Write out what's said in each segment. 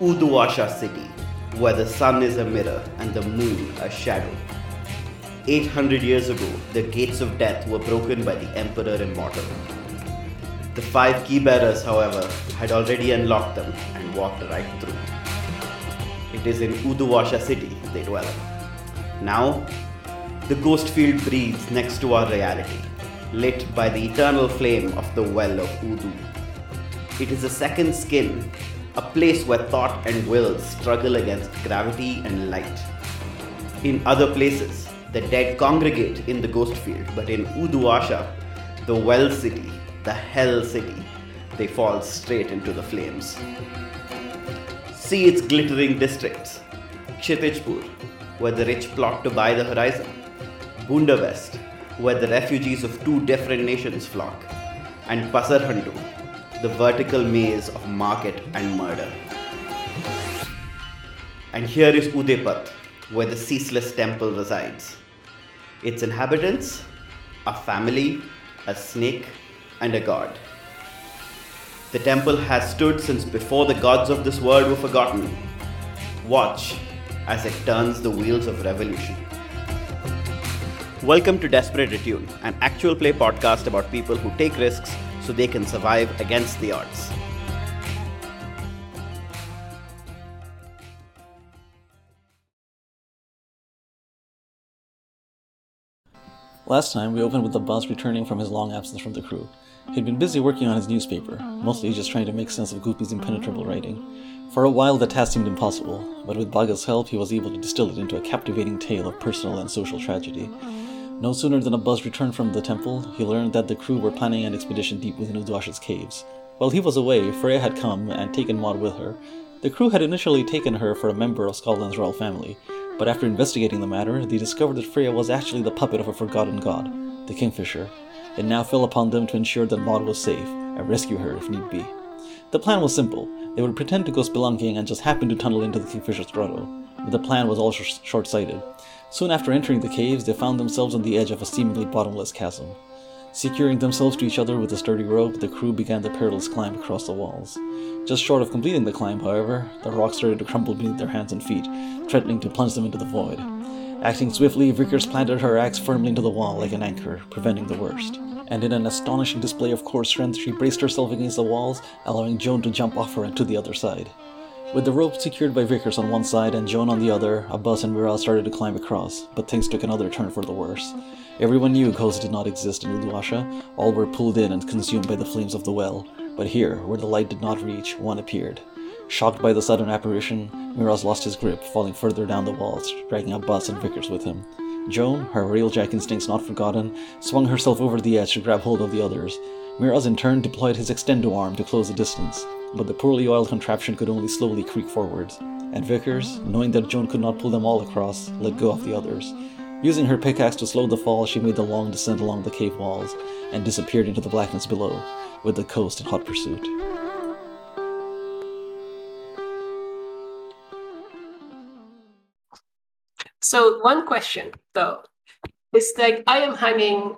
Uduasha city, where the sun is a mirror and the moon a shadow. 800 years ago, the gates of death were broken by the Emperor Immortal. The five key bearers, however, had already unlocked them and walked right through. It is in Uduasha city they dwell. Now, the ghost field breathes next to our reality, lit by the eternal flame of the well of Udu. It is a second skin, a place where thought and will struggle against gravity and light. In other places, the dead congregate in the ghost field, but in Uduasha, the well city, the hell city, they fall straight into the flames. See its glittering districts Kshitijpur, where the rich plot to buy the horizon, Bunda West, where the refugees of two different nations flock, and Pasarhandu, the vertical maze of market and murder. And here is Udepat, where the ceaseless temple resides. Its inhabitants, a family, a snake, and a god. The temple has stood since before the gods of this world were forgotten. Watch as it turns the wheels of revolution. Welcome to Desperate Attune, an actual play podcast about people who take risks so they can survive against the odds. Last time, we opened with the boss returning from his long absence from the crew. He'd been busy working on his newspaper, mostly just trying to make sense of Goopy's impenetrable writing. For a while, the task seemed impossible, but with Baga's help, he was able to distill it into a captivating tale of personal and social tragedy. No sooner than Abbas returned from the temple, he learned that the crew were planning an expedition deep within Uduasha's caves. While he was away, Freya had come and taken Maud with her. The crew had initially taken her for a member of Skovlan's royal family, but after investigating the matter, they discovered that Freya was actually the puppet of a forgotten god, the Kingfisher. It now fell upon them to ensure that Maud was safe and rescue her if need be. The plan was simple. They would pretend to go spelunking and just happen to tunnel into the Kingfisher's grotto. But the plan was all sh- short sighted. Soon after entering the caves, they found themselves on the edge of a seemingly bottomless chasm. Securing themselves to each other with a sturdy rope, the crew began the perilous climb across the walls. Just short of completing the climb, however, the rocks started to crumble beneath their hands and feet, threatening to plunge them into the void. Acting swiftly, Vickers planted her axe firmly into the wall like an anchor, preventing the worst. And in an astonishing display of core strength, she braced herself against the walls, allowing Joan to jump off her and to the other side. With the rope secured by Vickers on one side and Joan on the other, Abbas and Miraz started to climb across, but things took another turn for the worse. Everyone knew ghosts did not exist in Uduasha, all were pulled in and consumed by the flames of the well, but here, where the light did not reach, one appeared. Shocked by the sudden apparition, Miraz lost his grip, falling further down the walls, dragging Abbas and Vickers with him. Joan, her railjack instincts not forgotten, swung herself over the edge to grab hold of the others. Miraz in turn deployed his extendo arm to close the distance, but the poorly oiled contraption could only slowly creak forwards, and Vickers, knowing that Joan could not pull them all across, let go of the others. Using her pickaxe to slow the fall, she made the long descent along the cave walls and disappeared into the blackness below, with the coast in hot pursuit. So one question though is like I am hanging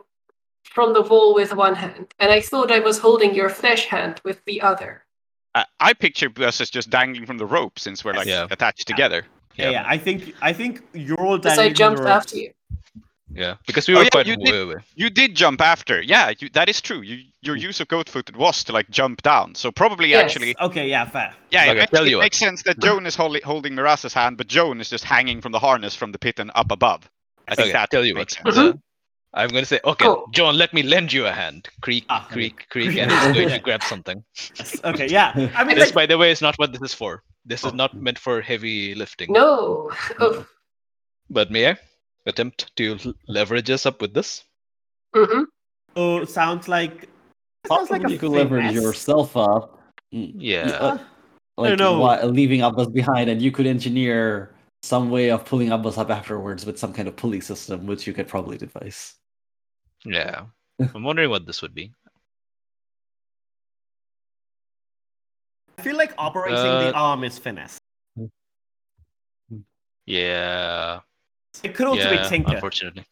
from the wall with one hand, and I thought I was holding your flesh hand with the other. I, I picture us as just dangling from the rope since we're like Yeah. attached together. Yeah, yeah. I think I think you're all Because dangling I from jumped the rope. after you. Yeah, because we Oh, were yeah, quite you did. away. You did jump after. Yeah, you, that is true. You, your use of goat footed was to like jump down. So probably Yes. actually, Okay, yeah, fair. yeah, Like it, I tell it you what. makes sense that Joan is holding holding Miraz's hand, but Joan is just hanging from the harness from the pit and up above. I think Okay, that tell you makes what. sense. uh, I'm going to say, okay, Cool. John, let me lend you a hand. Creak, Ah, creak, creak, and he's going to grab something. Okay, yeah. I mean, This, like, by the way, is not what this is for. This is Oh. not meant for heavy lifting. No. Oh. But may I attempt to l- leverage us up with this? hmm oh, sounds like sounds like a you could leverage finesse. yourself up. Yeah. Yeah. Like know. wha- leaving Abbas behind, and you could engineer some way of pulling Abbas up afterwards with some kind of pulley system, which you could probably devise. Yeah. I'm wondering what this would be. I feel like operating the Uh, arm is finesse. Yeah. It could also yeah, be tinker. unfortunately.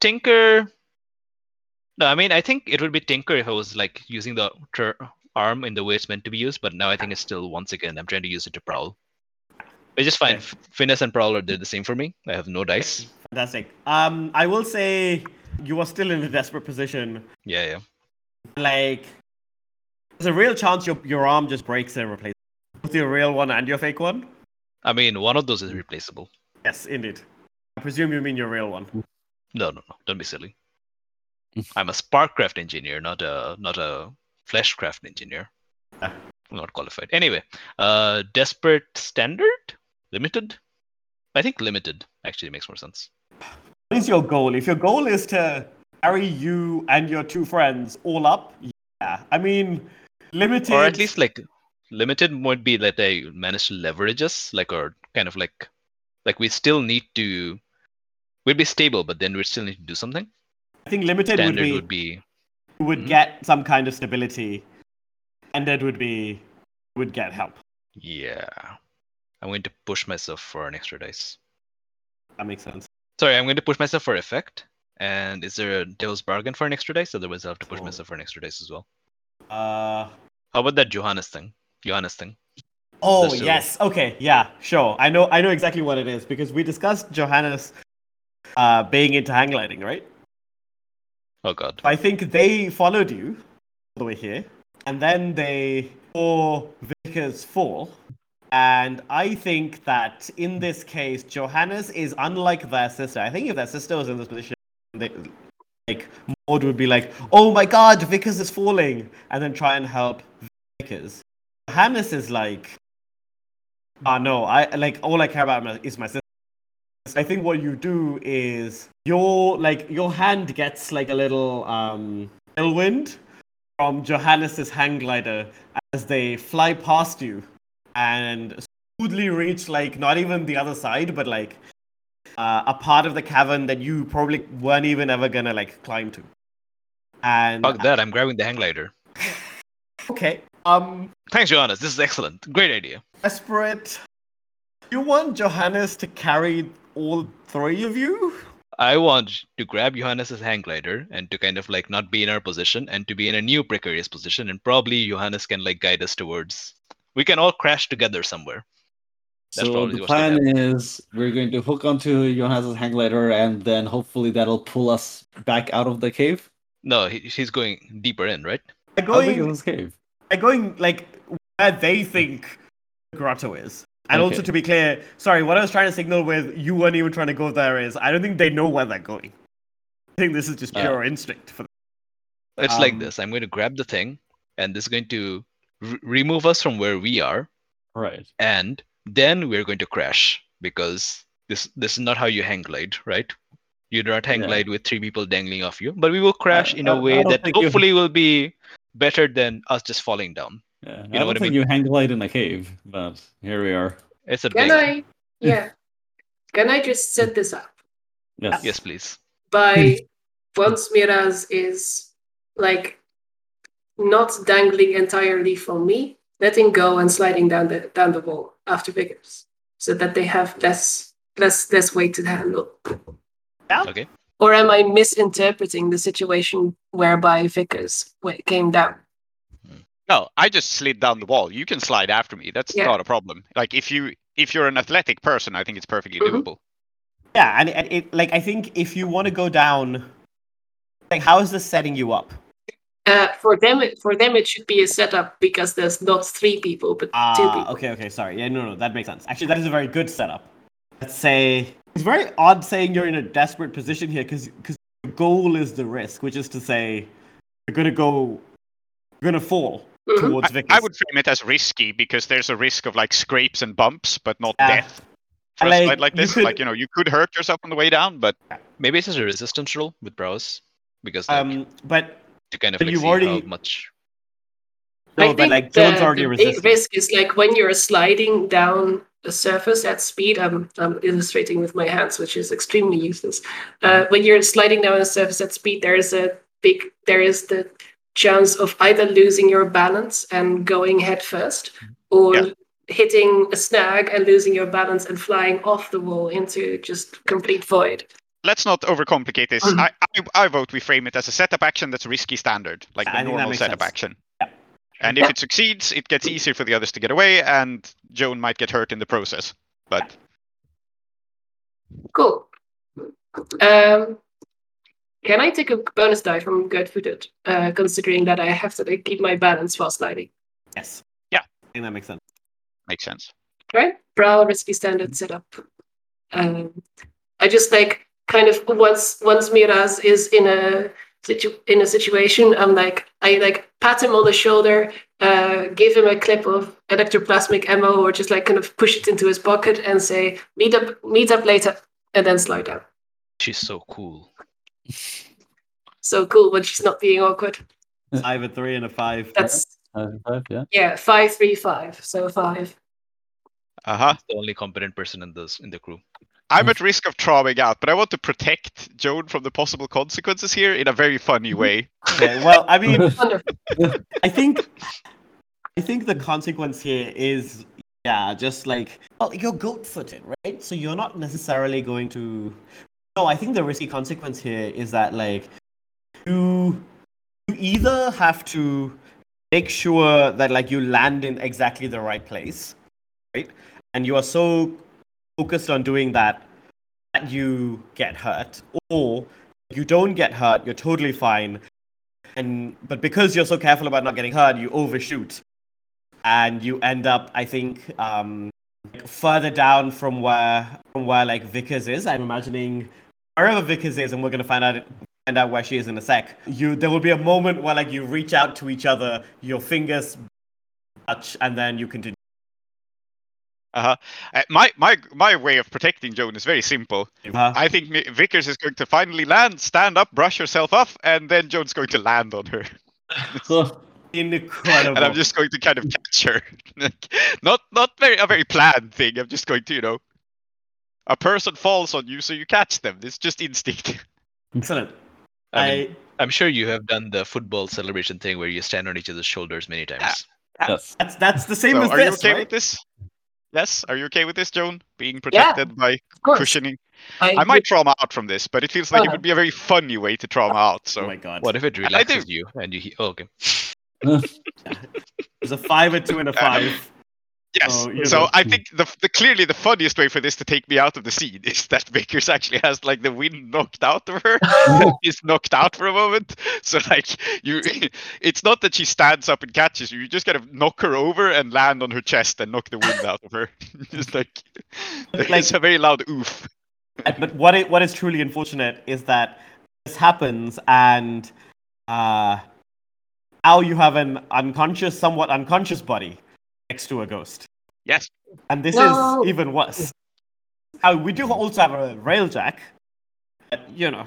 Tinker. No, I mean, I think it would be Tinker who was like using the ter- arm in the way it's meant to be used, but now I think it's still once again I'm trying to use it to prowl. Which just fine. Okay. F- Finesse and Prowler did the same for me. I have no dice. Fantastic. Um, I will say you are still in a desperate position. Yeah, yeah. Like, there's a real chance your your arm just breaks and replaces both your real one and your fake one. I mean, one of those is replaceable. Yes, indeed. I presume you mean your real one. No, no, no. Don't be silly. I'm a Sparkcraft engineer, not a not a Fleshcraft engineer. Ah. I'm not qualified. Anyway, uh, Desperate Standard, Limited. I think Limited actually makes more sense. What is your goal? If your goal is to carry you and your two friends all up, yeah. I mean, limited. Or at least like Limited would be that they manage to leverage us, like or kind of like like we still need to. We'd be stable, but then we still need to do something. I think limited would be, would be would Mhm. get some kind of stability, and that would be would get help. yeah. I'm going to push myself for an extra dice. That makes sense. Sorry, I'm going to push myself for effect. And is there a devil's bargain for an extra dice? Otherwise, I'll have to push Oh. myself for an extra dice as well. Uh. How about that Johannes thing? Johannes thing. Oh yes. Okay. Yeah. Sure. I know. I know exactly what it is because we discussed Johannes uh, being into hang gliding, right? Oh god. I think they followed you all the way here, and then they saw Vickers fall. And I think that in this case, Johannes is unlike their sister. I think if their sister was in this position, they, like Maud would be like, "Oh my God, Vickers is falling," and then try and help Vickers. Johannes is like, "Ah, no, I like all I care about is my sister." I think what you do is your like your hand gets like a little um tailwind from Johannes's hang glider as they fly past you and smoothly reach like not even the other side but like uh, a part of the cavern that you probably weren't even ever gonna like climb to. And Fuck that, I'm grabbing the hang glider. okay, um, Thanks, Johannes. This is excellent. Great idea. desperate. You want Johannes to carry all three of you? I want to grab Johannes's hang glider and to kind of like not be in our position and to be in a new precarious position and probably Johannes can like guide us towards we can all crash together somewhere. That's so probably the plan is we're going to hook onto Johannes' hang glider and then hopefully that'll pull us back out of the cave. No, he, he's going deeper in, right? They're How big is going, this cave? they're going like where they think the grotto is. And also to be clear, sorry, what I was trying to signal with you weren't even trying to go there is I don't think they know where they're going. I think this is just Uh, pure instinct for them. It's like Um, this. I'm going to grab the thing and this is going to r- remove us from where we are Right. and then we're going to crash because this this is not how you hang glide, right? You do not hang Yeah. glide with three people dangling off you, but we will crash in a I- I way don't that think you- hopefully will be better than us just falling down. Yeah. I know don't what I think mean? you hang glide in a cave, but here we are. It's a Can big I? Yeah. Can I just set this up Yes. yes, please. by once Miraz is like not dangling entirely from me, letting go and sliding down the down the wall after Vickers, so that they have less less less weight to handle. Okay. Or am I misinterpreting the situation whereby Vickers came down? No, I just slid down the wall. You can slide after me. That's Yeah. not a problem. Like if you if you're an athletic person, I think it's perfectly Mhm. doable. Yeah, and it, it like I think if you want to go down like how is this setting you up? Uh, for them, it- for them, it should be a setup because there's not three people but two Ah, people. okay, okay, sorry. Yeah, no, no, that makes sense. Actually, that is a very good setup. Let's say it's very odd saying you're in a desperate position here because because the goal is the risk, which is to say you're gonna go, you're gonna fall Mhm. towards I, Vickers. I would frame it as risky because there's a risk of like scrapes and bumps, but not Yeah. death. For And, a like, slide like you this, could- like you know, you could hurt yourself on the way down, but Maybe it's just a resistance roll with browse because like, um, but to kind of but like, you've see already- how much. no, I but think like the, Jones already the big resisted. risk is like when you're sliding down a surface at speed. I'm, I'm illustrating with my hands, which is extremely useless. Uh, when you're sliding down a surface at speed, there is a big there is the chance of either losing your balance and going head first, or Yeah. hitting a snag and losing your balance and flying off the wall into just complete void. Let's not overcomplicate this. Mhm. I, I I vote we frame it as a setup action that's risky standard, like Yeah, I the normal setup sense. action. And if it succeeds, it gets easier for the others to get away, and Joan might get hurt in the process. But Cool. Um, can I take a bonus die from Goat Footed, uh, considering that I have to like, keep my balance while sliding? Yes. Yeah. I think that makes sense. makes sense. Right? Brow risky standard setup. Um, I just like kind of once once Miraz is in a situ- in a situation, I'm like I like pat him on the shoulder, uh, give him a clip of electroplasmic ammo, or just like kind of push it into his pocket and say, "Meet up, meet up later," and then slide down. She's so cool. So cool when she's not being awkward. I have a three and a five. That's five, yeah. yeah, five three five. So five. Uh huh. The only competent person in this in the crew. I'm mm. at risk of trauming out, but I want to protect Joan from the possible consequences here in a very funny mm-hmm. way. Okay, well, I mean, I think, I think the consequence here is, yeah, just like, well, you're goat-footed, right? So you're not necessarily going to. No, I think the risky consequence here is that like, you, you either have to make sure that like you land in exactly the right place, right? And you are so focused on doing that that you get hurt, or you don't get hurt, you're totally fine, and but because you're so careful about not getting hurt, you overshoot, and you end up, I think, um, further down from where from where like Vickers is. I'm imagining wherever Vickers is, and we're gonna find out find out where she is in a sec. You there will be a moment where like you reach out to each other, your fingers touch, and then you continue. Uh-huh. Uh, my my my way of protecting Joan is very simple. Uh, I think Vickers is going to finally land, stand up, brush herself off, and then Joan's going to land on her, So, incredible. and I'm just going to kind of catch her. Not not very a very planned thing. I'm just going to you know, a person falls on you, so you catch them. It's just instinct. excellent. I I, mean, I'm sure you have done the football celebration thing where you stand on each other's shoulders many times. yes. that's that's the same So as are you okay right? with this? Yes. Are you okay with this, Joan? Being protected by cushioning. I, I might trauma out from this, but it feels like it Uh. would be a very funny way to trauma out. So Oh my god. What if it I do. relaxes you and you? He- oh, okay. There's a five, a two, and a five. Yes. You so. I think the, the clearly the funniest way for this to take me out of the scene is that Vickers actually has like the wind knocked out of her. She's knocked out for a moment. So like you, it's not that she stands up and catches you. You just kind of knock her over and land on her chest and knock the wind out of her. just like it's a very loud oof. But what it, what is truly unfortunate is that this happens, and uh, now you have an unconscious, somewhat unconscious body next to a ghost, Yes. and this No. is even worse. Uh, we do also have a railjack, but you know.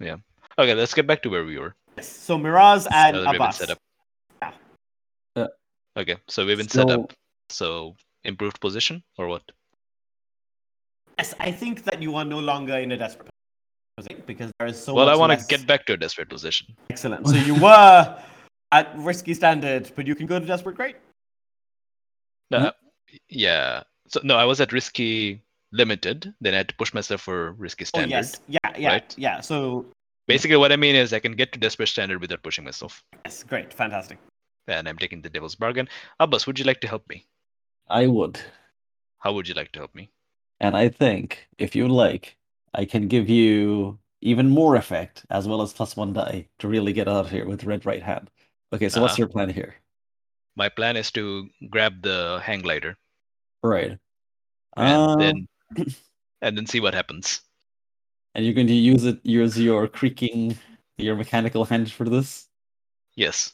Yeah. Okay, let's get back to where we were. Yes. So Miraz and Now that we've Abbas. set up. Yeah. Yeah. Okay, so we've been set up. So improved position or what? Yes, I think that you are no longer in a desperate position because there is so well, I much want to less- get back to a desperate position. Excellent. So you were at risky standard, but you can go to desperate great. No, Huh? yeah. So no, I was at risky limited. Then I had to push myself for risky Oh standard. yes, yeah, yeah, right? yeah. So Basically, what I mean is I can get to desperate standard without pushing myself, yes, great, fantastic. and I'm taking the devil's bargain. Abbas, would you like to help me? I would. How would you like to help me? And I think, if you like, I can give you even more effect as well as plus one die to really get out of here with red right hand. Okay, so what's Uh-huh. your plan here? My plan is to grab the hang glider Right. and Um, then and then see what happens. and you're going to use it use your creaking your mechanical hand for this? Yes.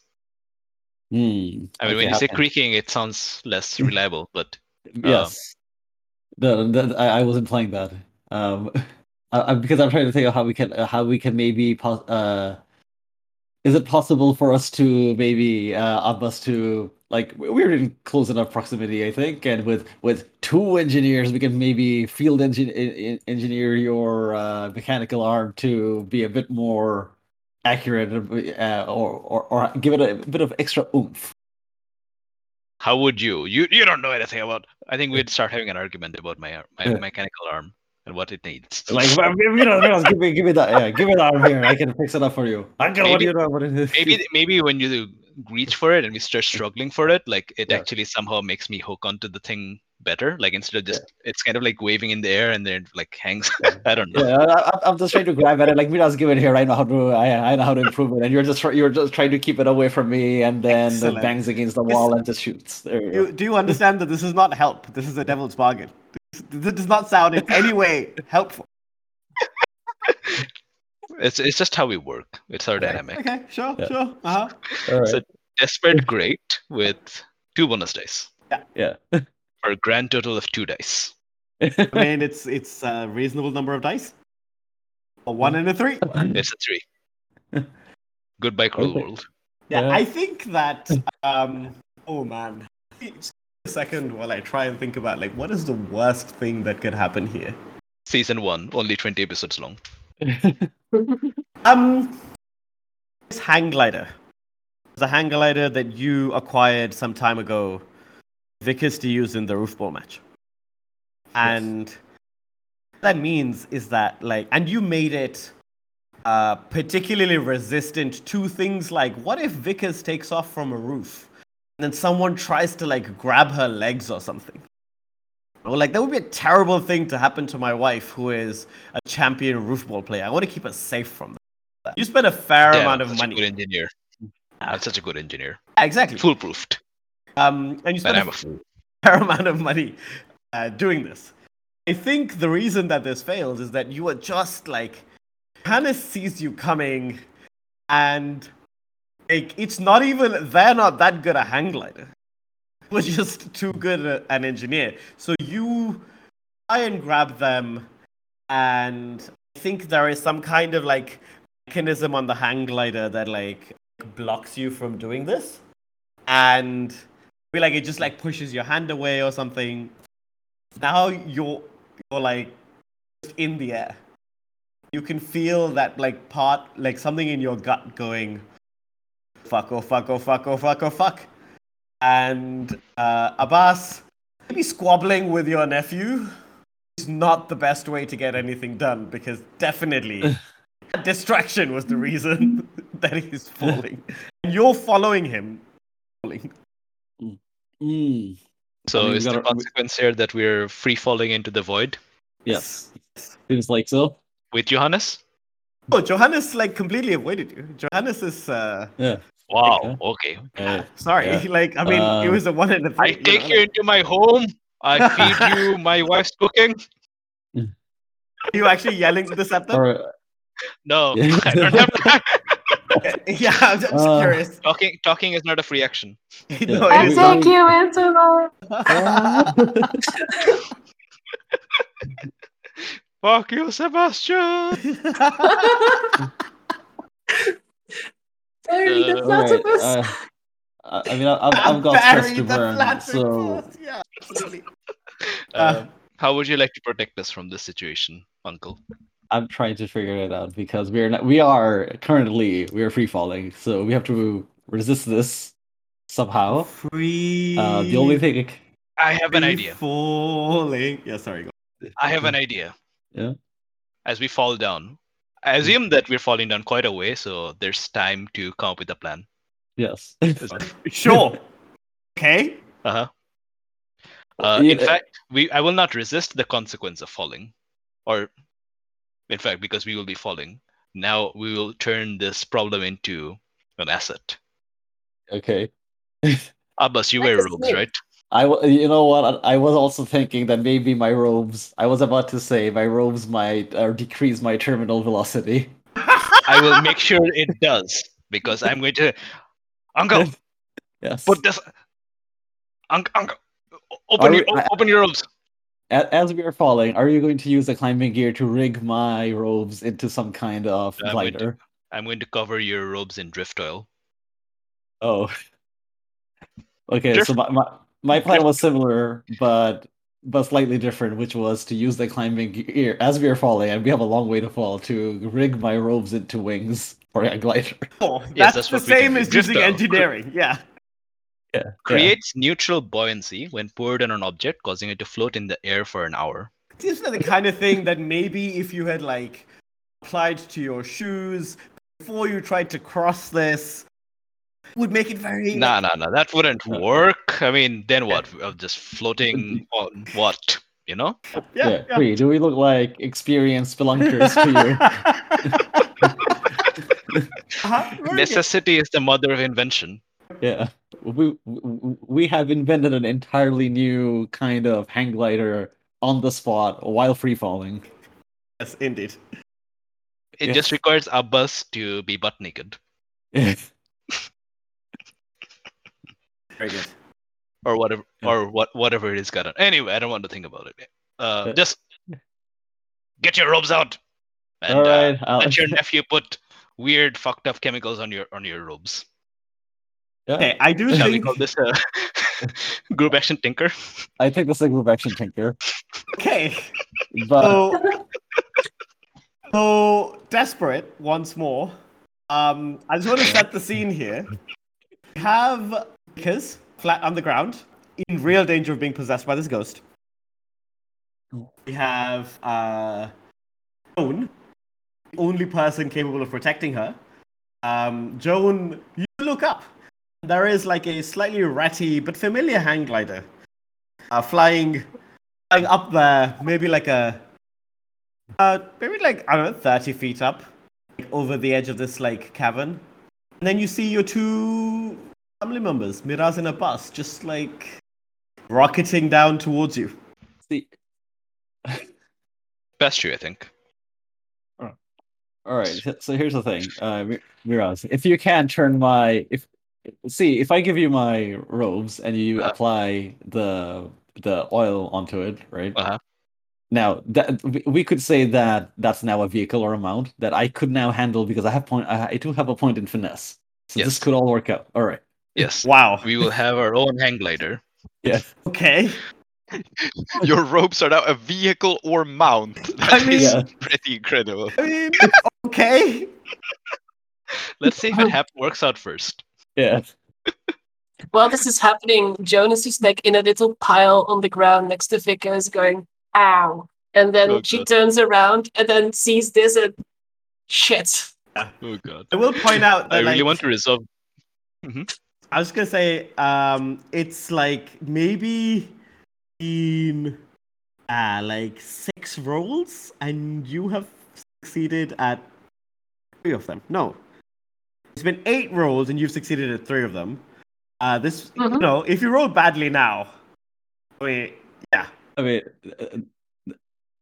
Hmm. I mean, when you say creaking, it sounds less reliable, but Yes. No, no, I, I was implying that. Um, I, I- because I'm trying to think of how we can uh, how we can maybe pos- uh, is it possible for us to maybe uh, us to like we- we're in close enough proximity, I think, and with with two engineers, we can maybe field engine engineer your uh, mechanical arm to be a bit more accurate, uh, or, or or give it a bit of extra oomph. how would you? You you don't know anything about. I think we'd start having an argument about my my Yeah. mechanical arm and what it needs. Like, you know, give me, give me that, yeah, give me that arm here. I can fix it up for you. I can what Maybe- you know what it is. maybe maybe when you reach for it and we start struggling for it, like it Yeah. actually somehow makes me hook onto the thing better. Like instead of just, it's kind of like waving in the air and then like hangs. I don't know. Yeah, I, I- I'm just trying to grab at it. Like Mira's given here, I know how to. I, I know how to improve it, and you're just you're just trying to keep it away from me, and then Excellent. it bangs against the wall and just shoots. There you go. You, do you understand that this is not help? This is a devil's bargain. This, this does not sound in any way helpful. It's it's just how we work. It's our Okay. dynamic. Okay, sure, Yeah. sure. Uh-huh. All right. So desperate great with two bonus dice yeah. for a grand total of two dice. I mean, it's it's a reasonable number of dice. A one and a three. It's a three. Goodbye, cruel Okay. world. Yeah, Yeah. I think that. Um. Oh man. Just a second while I try and think about like what is the worst thing that could happen here. Season one, only twenty episodes long. Um, this hang glider. the hang glider that you acquired some time ago, Vickers to use in the roof ball match. And what that means is that like, and you made it uh, particularly resistant to things like, what if Vickers takes off from a roof, and then someone tries to like grab her legs or something? Or like that would be a terrible thing to happen to my wife, who is a champion roof ball player. I want to keep her safe from that. You spend a fair Yeah, amount of such a good money. engineer. I'm such a good engineer. Exactly. Foolproofed. Um, and you spend a a fair amount of money uh, doing this. I think the reason that this fails is that you are just like Hannah sees you coming, and like it's not even they're not that good a hang glider. We're just too good an engineer. So you try and grab them, and I think there is some kind of like mechanism on the hang glider that like blocks you from doing this, and feel like it just like pushes your hand away or something. Now you're you're like just in the air. You can feel that like part like something in your gut going fuck oh fuck oh fuck oh fuck oh fuck. And uh, Abbas maybe squabbling with your nephew is not the best way to get anything done because definitely distraction was the reason that he's falling. And you're following him falling. Mm, So I mean, is the gotta- we- consequence here that we're free falling into the void yes. Seems like so. with Johannes? Oh, Johannes like completely avoided you. Johannes is uh Yeah. Wow. Okay. Okay. Uh, sorry. Yeah. Like I mean, it Um, was a one and a three. I take know, you like- into my home. I feed you my wife's cooking. you actually yelling to the scepter? or, No, Yeah. I don't have time. yeah, I'm just Uh, curious. talking. Talking is not a free action. no, I it is take you into the. Fuck you, Sebastian. Sorry, Uh, that's not Alright, uh, I I mean, I- I've, I've got stress Barry to the burn, flattering so Yeah, absolutely. Uh, how would you like to protect us from this situation, Uncle? I'm trying to figure it out because we're not, we are currently we are free falling, so we have to resist this somehow. Free. Uh, the only thing, I have an idea. Falling. Yeah, sorry. Go. I have an idea. Yeah. As we fall down, I assume that we're falling down quite a way, so there's time to come up with a plan. yes, Sure. okay. Uh-huh. Uh, Yeah, in uh, fact, we I will not resist the consequence of falling, or in fact, because we will be falling. Now we will turn this problem into an asset. okay. Abbas, you wear a robes, right? I you know what? I was also thinking that maybe my robes. I was about to say my robes might uh, decrease my terminal velocity. I will make sure it does because I'm going to. Uncle, Yes. put this. Uncle, uncle, open your we- o- open your robes. As we are falling, are you going to use the climbing gear to rig my robes into some kind of I'm going to- glider? I'm going to cover your robes in drift oil. Oh. Okay, Drift- so my, my, my plan was similar, but but slightly different, which was to use the climbing gear as we are falling, and we have a long way to fall, to rig my robes into wings for a glider. Oh, Yes, that's, that's the what we can same as Drift using oil. engineering. Yeah. Yeah. yeah. Creates neutral buoyancy when poured on an object, causing it to float in the air for an hour. Seems like the kind of thing that maybe if you had like applied to your shoes before you tried to cross this, would make it very. No, no, no. That wouldn't work. I mean, then what? Of just floating on what? You know? Yeah, yeah. yeah. Wait, do we look like experienced spelunkers to you? Uh-huh, very good. Necessity is the mother of invention. Yeah, we we- we have invented an entirely new kind of hang glider on the spot while free falling. Yes, indeed. It Yeah. just requires Abbas to be butt naked. yeah, Very good. or whatever Yeah. or what whatever it is got on. Anyway, I don't want to think about it. Uh, just get your robes out and All uh, let your nephew put weird fucked up chemicals on your on your robes. yeah. Okay, I do Shall we think. call this a group action tinker? I think this is a group action tinker, Okay, but so, so desperate once more. Um, I just want to set the scene here. We have Flat on the ground, in real danger of being possessed by this ghost. We have uh, Joan, the only person capable of protecting her. Um, Joan, you look up. There is like a slightly ratty but familiar hang glider uh, flying, flying up there, maybe like a, uh, maybe like I don't know, thirty feet up, like, over the edge of this like cavern. And then you see your two family members, Miraz and Abbas, just like rocketing down towards you. see, Best true, I think. all right. So here's the thing, uh, Miraz, if you can turn my if see if I give you my robes and you Uh. apply the the oil onto it, right? Uh-huh. Now that we- we could say that that's now a vehicle or a mount that I could now handle because I have point. I, I do have a point in finesse, so this could all work out. All right. Yes. Wow. We will have our own hang glider. Yes. Okay. Your ropes are now a vehicle or mount. I mean- is Yeah. pretty incredible. I mean, okay. Let's see if it hap- works out first. Yeah. While this is happening, Jonas is like in a little pile on the ground next to Vickers going, ow. And then Oh, she God. turns around and then sees this and shit. Oh god. I will point out that I really like, want to resolve. Mm-hmm. I was gonna say, um, it's like maybe in uh, like six rolls, and you have succeeded at three of them. No, it's been eight rolls, and you've succeeded at three of them. Uh, this, you Mhm. know, if you roll badly now, I mean, yeah, I mean, uh,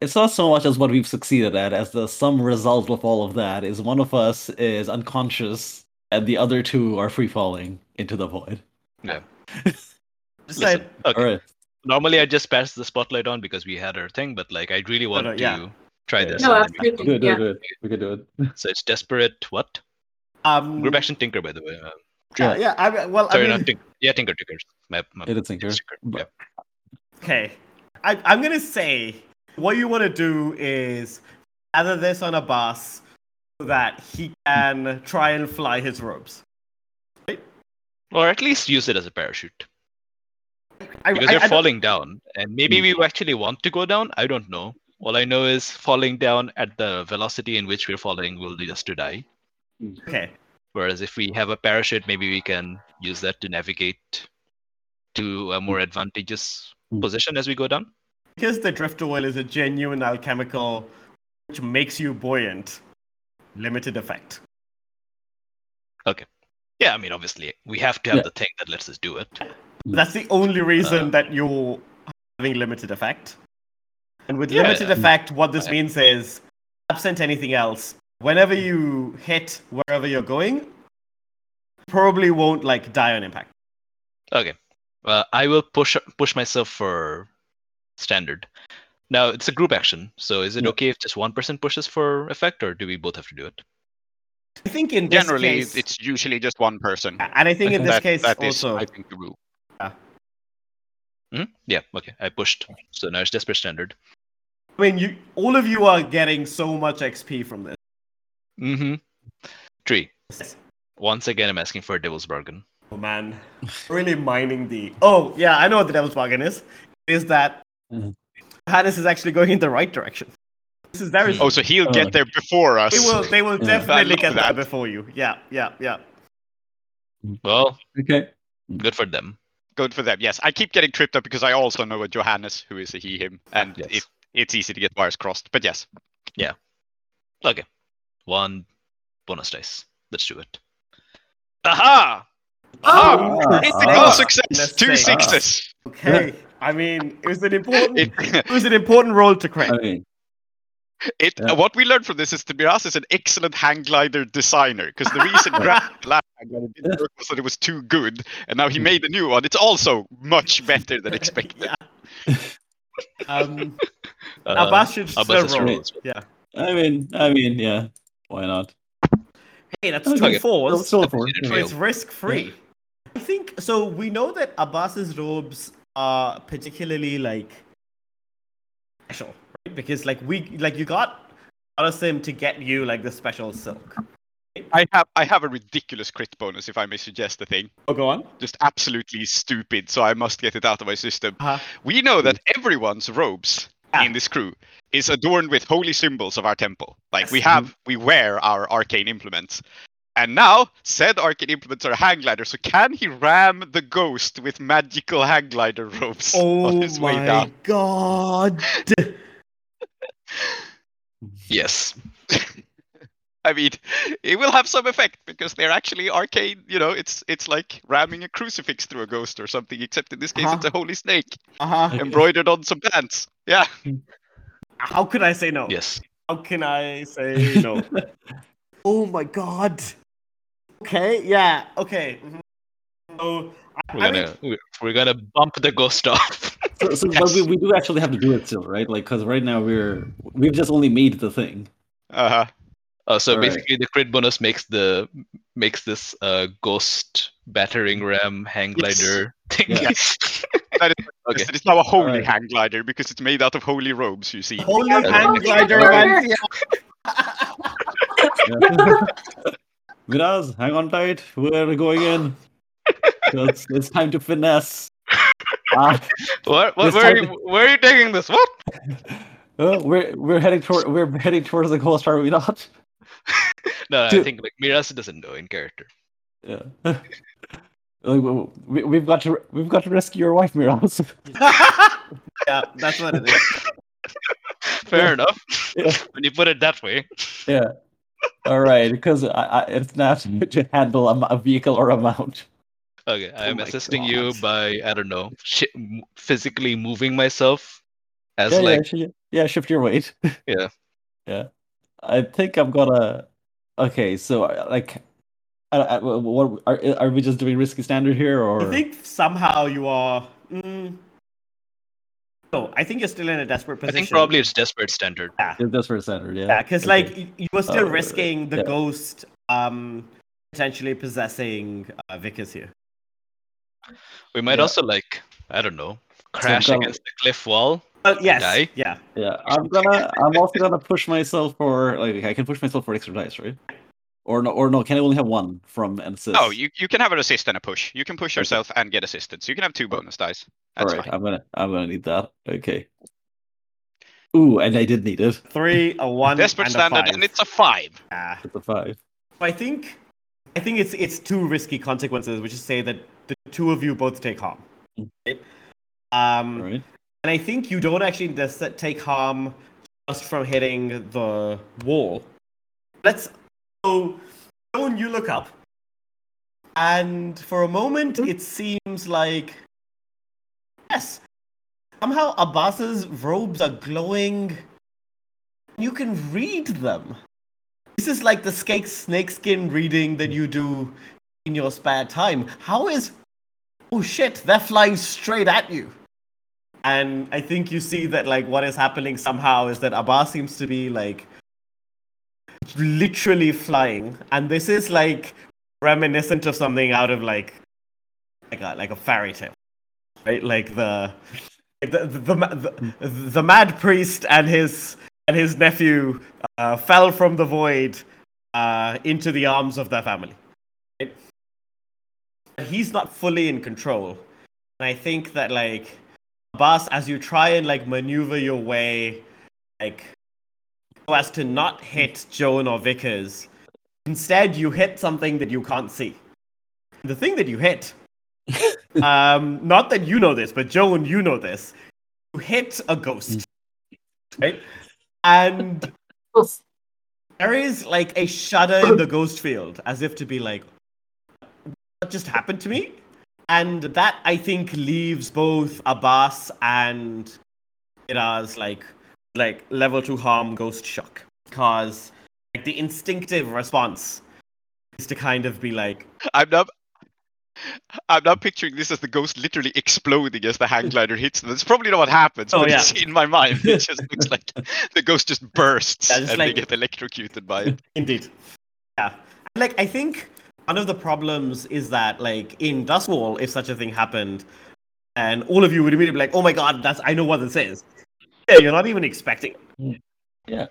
it's not so much as what we've succeeded at as the sum result of all of that is one of us is unconscious and the other two are free falling into the void. Yeah. Listen, okay. All right. Normally I just pass the spotlight on because we had our thing, but like I really want no, to yeah. try Yeah. this. No, and we- absolutely. Do it, do it, do it. We can do it. So it's desperate. What? um, Group action tinker, by the way. Uh, yeah, yeah. I, mean- well, sorry, I mean, not tinker. Yeah, tinker tinkers. My, my It is Tinker. tinker. But- Yeah. Okay. I, I'm going to say what you want to do is gather this on Abbas so that he can try and fly his robes. Or at least use it as a parachute. I, Because I- you're I don't- falling down, and maybe we actually want to go down. I don't know. All I know is falling down at the velocity in which we're falling will lead us to die. Okay. Whereas if we have a parachute, maybe we can use that to navigate to a more advantageous Mm. position as we go down. Because the drift oil is a genuine alchemical which makes you buoyant, limited effect. Okay. Yeah, I mean, obviously, we have to have Yeah. the thing that lets us do it. That's the only reason Uh. that you're having limited effect. And with Yeah. limited effect, what this I- means is, absent anything else, whenever you hit wherever you're going, probably won't like die on impact. Okay. Uh, I will push push myself for standard. Now it's a group action, so is it Yeah. okay if just one person pushes for effect, or do we both have to do it? I think in this Generally, case, it's usually just one person. and I think in this That- case that is, also, I think, the rule. Mhm. Yeah. Okay. I pushed, so now it's desperate standard. I mean, you all of you are getting so much XP from this. Mm-hmm. Tree. Once again, I'm asking for a devil's bargain. Oh man, really mining the. Oh yeah, I know what the devil's bargain is. Is that Mhm. Hannes is actually going in the right direction. This is very. Oh, so he'll Uh, get there before us. They will. They will Yeah. definitely I love get there before you. Yeah, yeah, yeah. Well, Okay. good for them. Good for them. Yes, I keep getting tripped up because I also know a Johannes who is a he him, and Yes. it, it's easy to get wires crossed. But yes, Yeah. Okay. One bonus dice. Let's do it. Aha! oh, Ah, critical ah. success, Let's two say- sixes. Okay. I mean, it was an important. It, It was an important role to crit. I mean, it Yeah. what we learned from this is that Miraz is an excellent hang glider designer because the reason Grab last hang glider didn't work was that it was too good, and now he made a new one. It's also much better than expected. Um, Uh, Abbas should still Abbas is roll. right. Yeah. I mean, I mean, yeah. Why not? Hey, that's Okay. two Okay. fours. Still four. So it's risk free. I think so. We know that Abbas's robes are particularly like special, right? Because like we like you got Alasim to get you like the special silk. I have I have a ridiculous crit bonus if I may suggest a thing. Oh, go on. Just absolutely stupid, so I must get it out of my system. Uh-huh. We know that everyone's robes Ah. in this crew is adorned with holy symbols of our temple. Like we have, we wear our arcane implements. And now, said arcane implements are a hang glider, so can he ram the ghost with magical hang glider robes Oh on his way down? Oh my god! Yes. I mean, it will have some effect because they're actually arcane. You know, it's it's like ramming a crucifix through a ghost or something. Except in this case, Uh-huh. it's a holy snake Uh huh. embroidered on some pants. Yeah, How could I say no? Yes. How can I say no? oh my god. Okay. Yeah. Okay. So We're I gonna mean, we're, we're gonna bump the ghost off. So, so but we, we do actually have to do it still, right? Like, because right now we're we've just only made the thing. uh huh. Uh, so Alright. basically, the crit bonus makes the makes this uh, ghost battering ram hang Yes. glider thing. Yeah. That is Okay. It's now a holy Alright. hang glider because it's made out of holy robes. You see. holy Okay. hand glider Glider. Vancia. Miraz, hang on tight. We're going in. it's, it's time to finesse. Ah, What? what where, are time- you, where are you taking this? What? oh, we're we're heading toward we're heading towards the coast, are we not? No, I think like Miraz doesn't know in character. Yeah. Like, we, we've got to we've got to rescue your wife, Miraz. yeah, that's what it is. Fair enough. Yeah. when you put it that way. yeah. All right, because I, I, it's not to handle a vehicle or a mount. Okay, I'm my assisting you by I don't know, shi- m- physically moving myself as yeah, like yeah, shi- yeah, shift your weight. Yeah. yeah. I think I'm gonna. Okay, so uh, like, I, I, what are are we just doing risky standard here, or I think somehow you are. Mm, no, I think you're still in a desperate I think probably it's desperate standard. Yeah, Is this standard? Yeah. yeah, because Okay. like you were still Uh, risking the yeah. ghost um potentially possessing uh, Vickers here. We might Yeah. also like I don't know, crash gonna- against the cliff wall. Oh yes, Die? yeah. Yeah, I'm gonna. I'm also gonna push myself for like I can push myself for extra dice, right? Or no, or no? Can I only have one from an assist? Oh, you, you can have an assist and a push. You can push yourself and get assistance. You can have two bonus dice. All That's right, fine. I'm gonna. I'm gonna need that. Okay. Ooh, and I did need it. Three, a one, Desperate and standard, a five. and it's a five. Ah. It's a five. I think, I think it's it's two risky consequences, which is say that the two of you both take harm. Mm. Right? Um, All right. and I think you don't actually necess- take harm just from hitting the wall. Let's so Joan, you look up, and for a moment hmm? it seems like yes, somehow Abbas's robes are glowing. You can read them. This is like the snake snakeskin reading that you do in your spare time. How is oh shit, they're flying straight at you. And I think you see that like what is happening somehow is that Abbas seems to be like literally flying. And this is like reminiscent of something out of like like a like a fairy tale. Right? Like the the the, the, the, the mad priest and his and his nephew uh, fell from the void uh, into the arms of their family. Right? He's not fully in control, and I think that like Abbas, as you try and like maneuver your way, like as to not hit Joan or Vickers, instead you hit something that you can't see. The thing that you hit, um, not that you know this, but Joan, you know this. You hit a ghost, right? And there is like a shudder in the ghost field, as if to be like, what just happened to me? And that I think leaves both Abbas and Miraz like like level two harm ghost shock. Because like the instinctive response is to kind of be like, I'm not. I'm not picturing this as the ghost literally exploding as the hang glider hits them. That's probably not what happens, Oh, but yeah. in my mind. It just looks like the ghost just bursts Yeah, just and like- they get electrocuted by it. Indeed. Yeah. Like I think one of the problems is that like in Duskwall, if such a thing happened, and all of you would immediately be like, "Oh my god, that's I know what this is." Yeah, you're not even expecting. Yeah.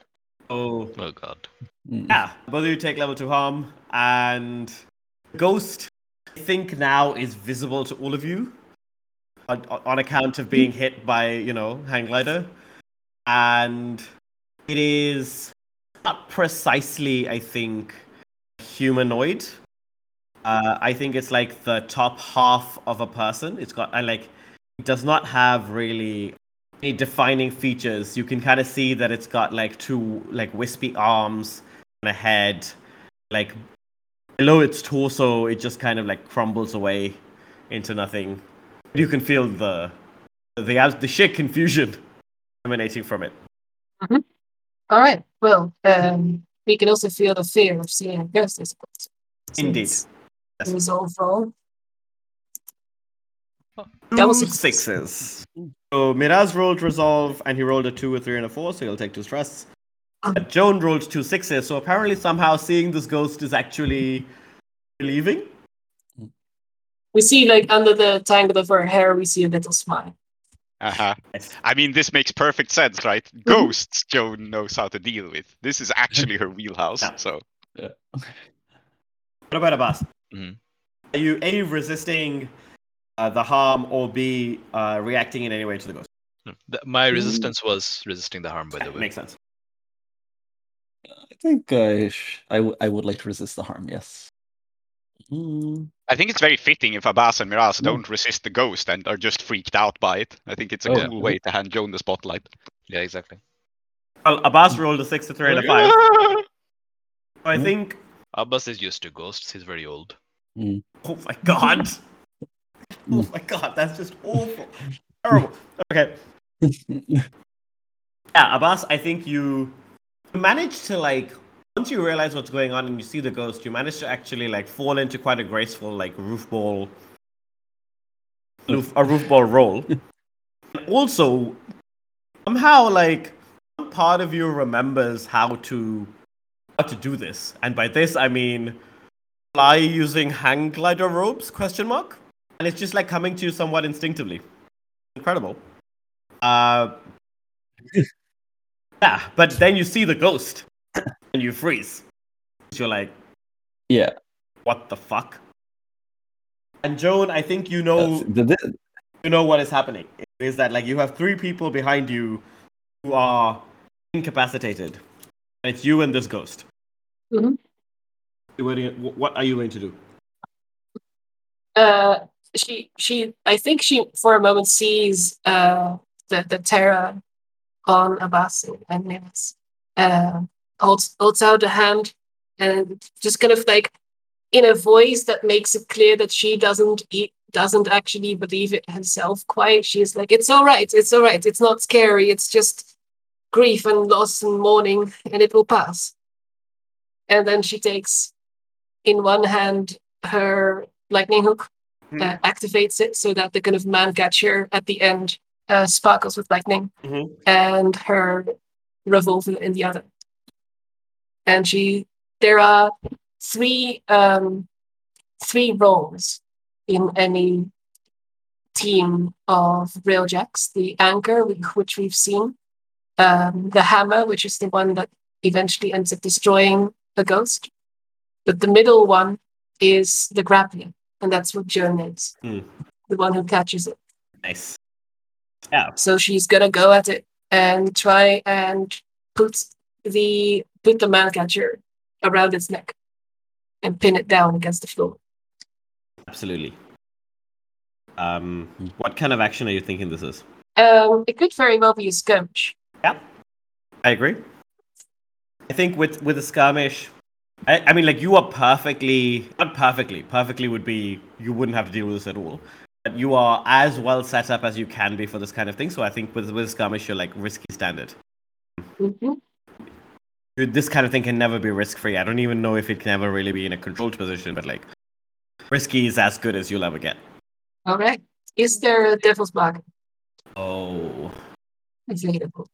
Oh Oh god. Mm. yeah, both of you take level two harm, and Ghost, I think now is visible to all of you on, on account of being hit by you know hang glider, and it is not precisely, I think, humanoid. Uh, I think it's like the top half of a person. It's got, I like, it does not have really any defining features. You can kind of see that it's got like two like wispy arms and a head. Like below its torso, it just kind of like crumbles away into nothing. You can feel the the the sheer confusion emanating from it. All right. Well, um, we can also feel the fear of seeing a ghost, I suppose. Indeed. Yes. Resolve roll. That was six. sixes. So Miraz rolled resolve, and he rolled a two, a three, and a four, so he'll take two stress. But Joan rolled two sixes, so apparently somehow seeing this ghost is actually relieving. We see, like, under the tangle of her hair, we see a little smile. Uh-huh. Yes. I mean, this makes perfect sense, right? Mm-hmm. Ghosts Joan knows how to deal with. This is actually her wheelhouse. Yeah. So What about Abbas? Mhm. Are you A, resisting uh, the harm, or B, uh, reacting in any way to the ghost? My resistance was resisting the harm, by the way. Makes sense. I think I, sh- I, w- I would like to resist the harm, yes. Mm, I think it's very fitting if Abbas and Miraz Mm. don't resist the ghost and are just freaked out by it. I think it's a Oh, yeah. cool way to hand Joan the spotlight. Yeah, exactly. Well, Abbas rolled a six, a three, and a five. So I think. Abbas is used to ghosts. He's very old. Oh my god! Oh my god, that's just awful. Terrible. Okay. Yeah, Abbas, I think you manage to like once you realize what's going on and you see the ghost, you manage to actually like fall into quite a graceful like roof ball roof, a roof ball roll. and also somehow like some part of you remembers how to how to do this. And by this I mean fly using hang glider ropes question mark. And it's just like coming to you somewhat instinctively. Incredible. Uh yeah, but then you see the ghost and you freeze. You're like, yeah. what the fuck? And Joan, I think you know that's- the- the- you know what is happening. Is that like you have three people behind you who are incapacitated. And it's you and this ghost. Mhm. What are you- what are you going to do? Uh, she, she, I think she, for a moment, sees uh, the, the terror on Abbas and Nils. Uh, holds, holds out a hand and just kind of like in a voice that makes it clear that she doesn't e- doesn't actually believe it herself quite she's like it's all right it's all right it's not scary it's just grief and loss and mourning and it will pass and then she takes in one hand her lightning hook Hmm. uh, activates it so that the kind of man catcher at the end uh, sparkles with lightning Mhm. and her revolver in the other and she there are three um three roles in any team of railjacks the anchor which we've seen um the hammer which is the one that eventually ends up destroying the ghost but the middle one is the grappling and that's what joan is Hmm. the one who catches it Nice. Yeah. So she's gonna go at it and try and put the put the man catcher around its neck and pin it down against the floor. absolutely. Um, what kind of action are you thinking this is? Um, it could very well be a skirmish. Yeah, I agree. I think with with the skirmish, I, I mean, like you are perfectly not perfectly. Perfectly would be you wouldn't have to deal with this at all. But you are as well set up as you can be for this kind of thing. So I think with with skirmish, you're like risky standard. hmm Dude, This kind of thing can never be risk free. I don't even know if it can ever really be in a controlled position, but like risky is as good as you'll ever get. All right. Is there a devil's bargain Oh, available?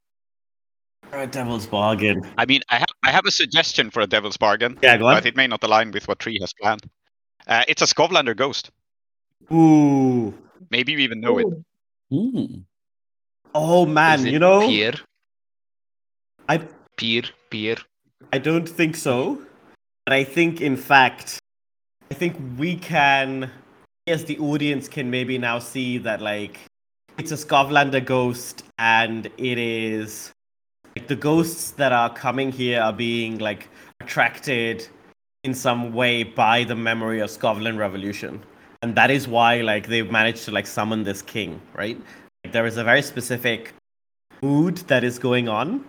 a devil's bargain. I mean, I have I have a suggestion for a devil's bargain, Yeah, go on. but it may not align with what Tree has planned. Uh, it's a Skovlander ghost. Ooh. Maybe you even know it. Ooh. Mm. Oh man, Is it you know, Pierre, I Pierre, Pierre. I don't think so. But I think in fact I think we can as the audience can maybe now see that like it's a Skovlander ghost and it is like the ghosts that are coming here are being like attracted in some way by the memory of Skovland Revolution. And that is why like they've managed to like summon this king, right? Like, there is a very specific mood that is going on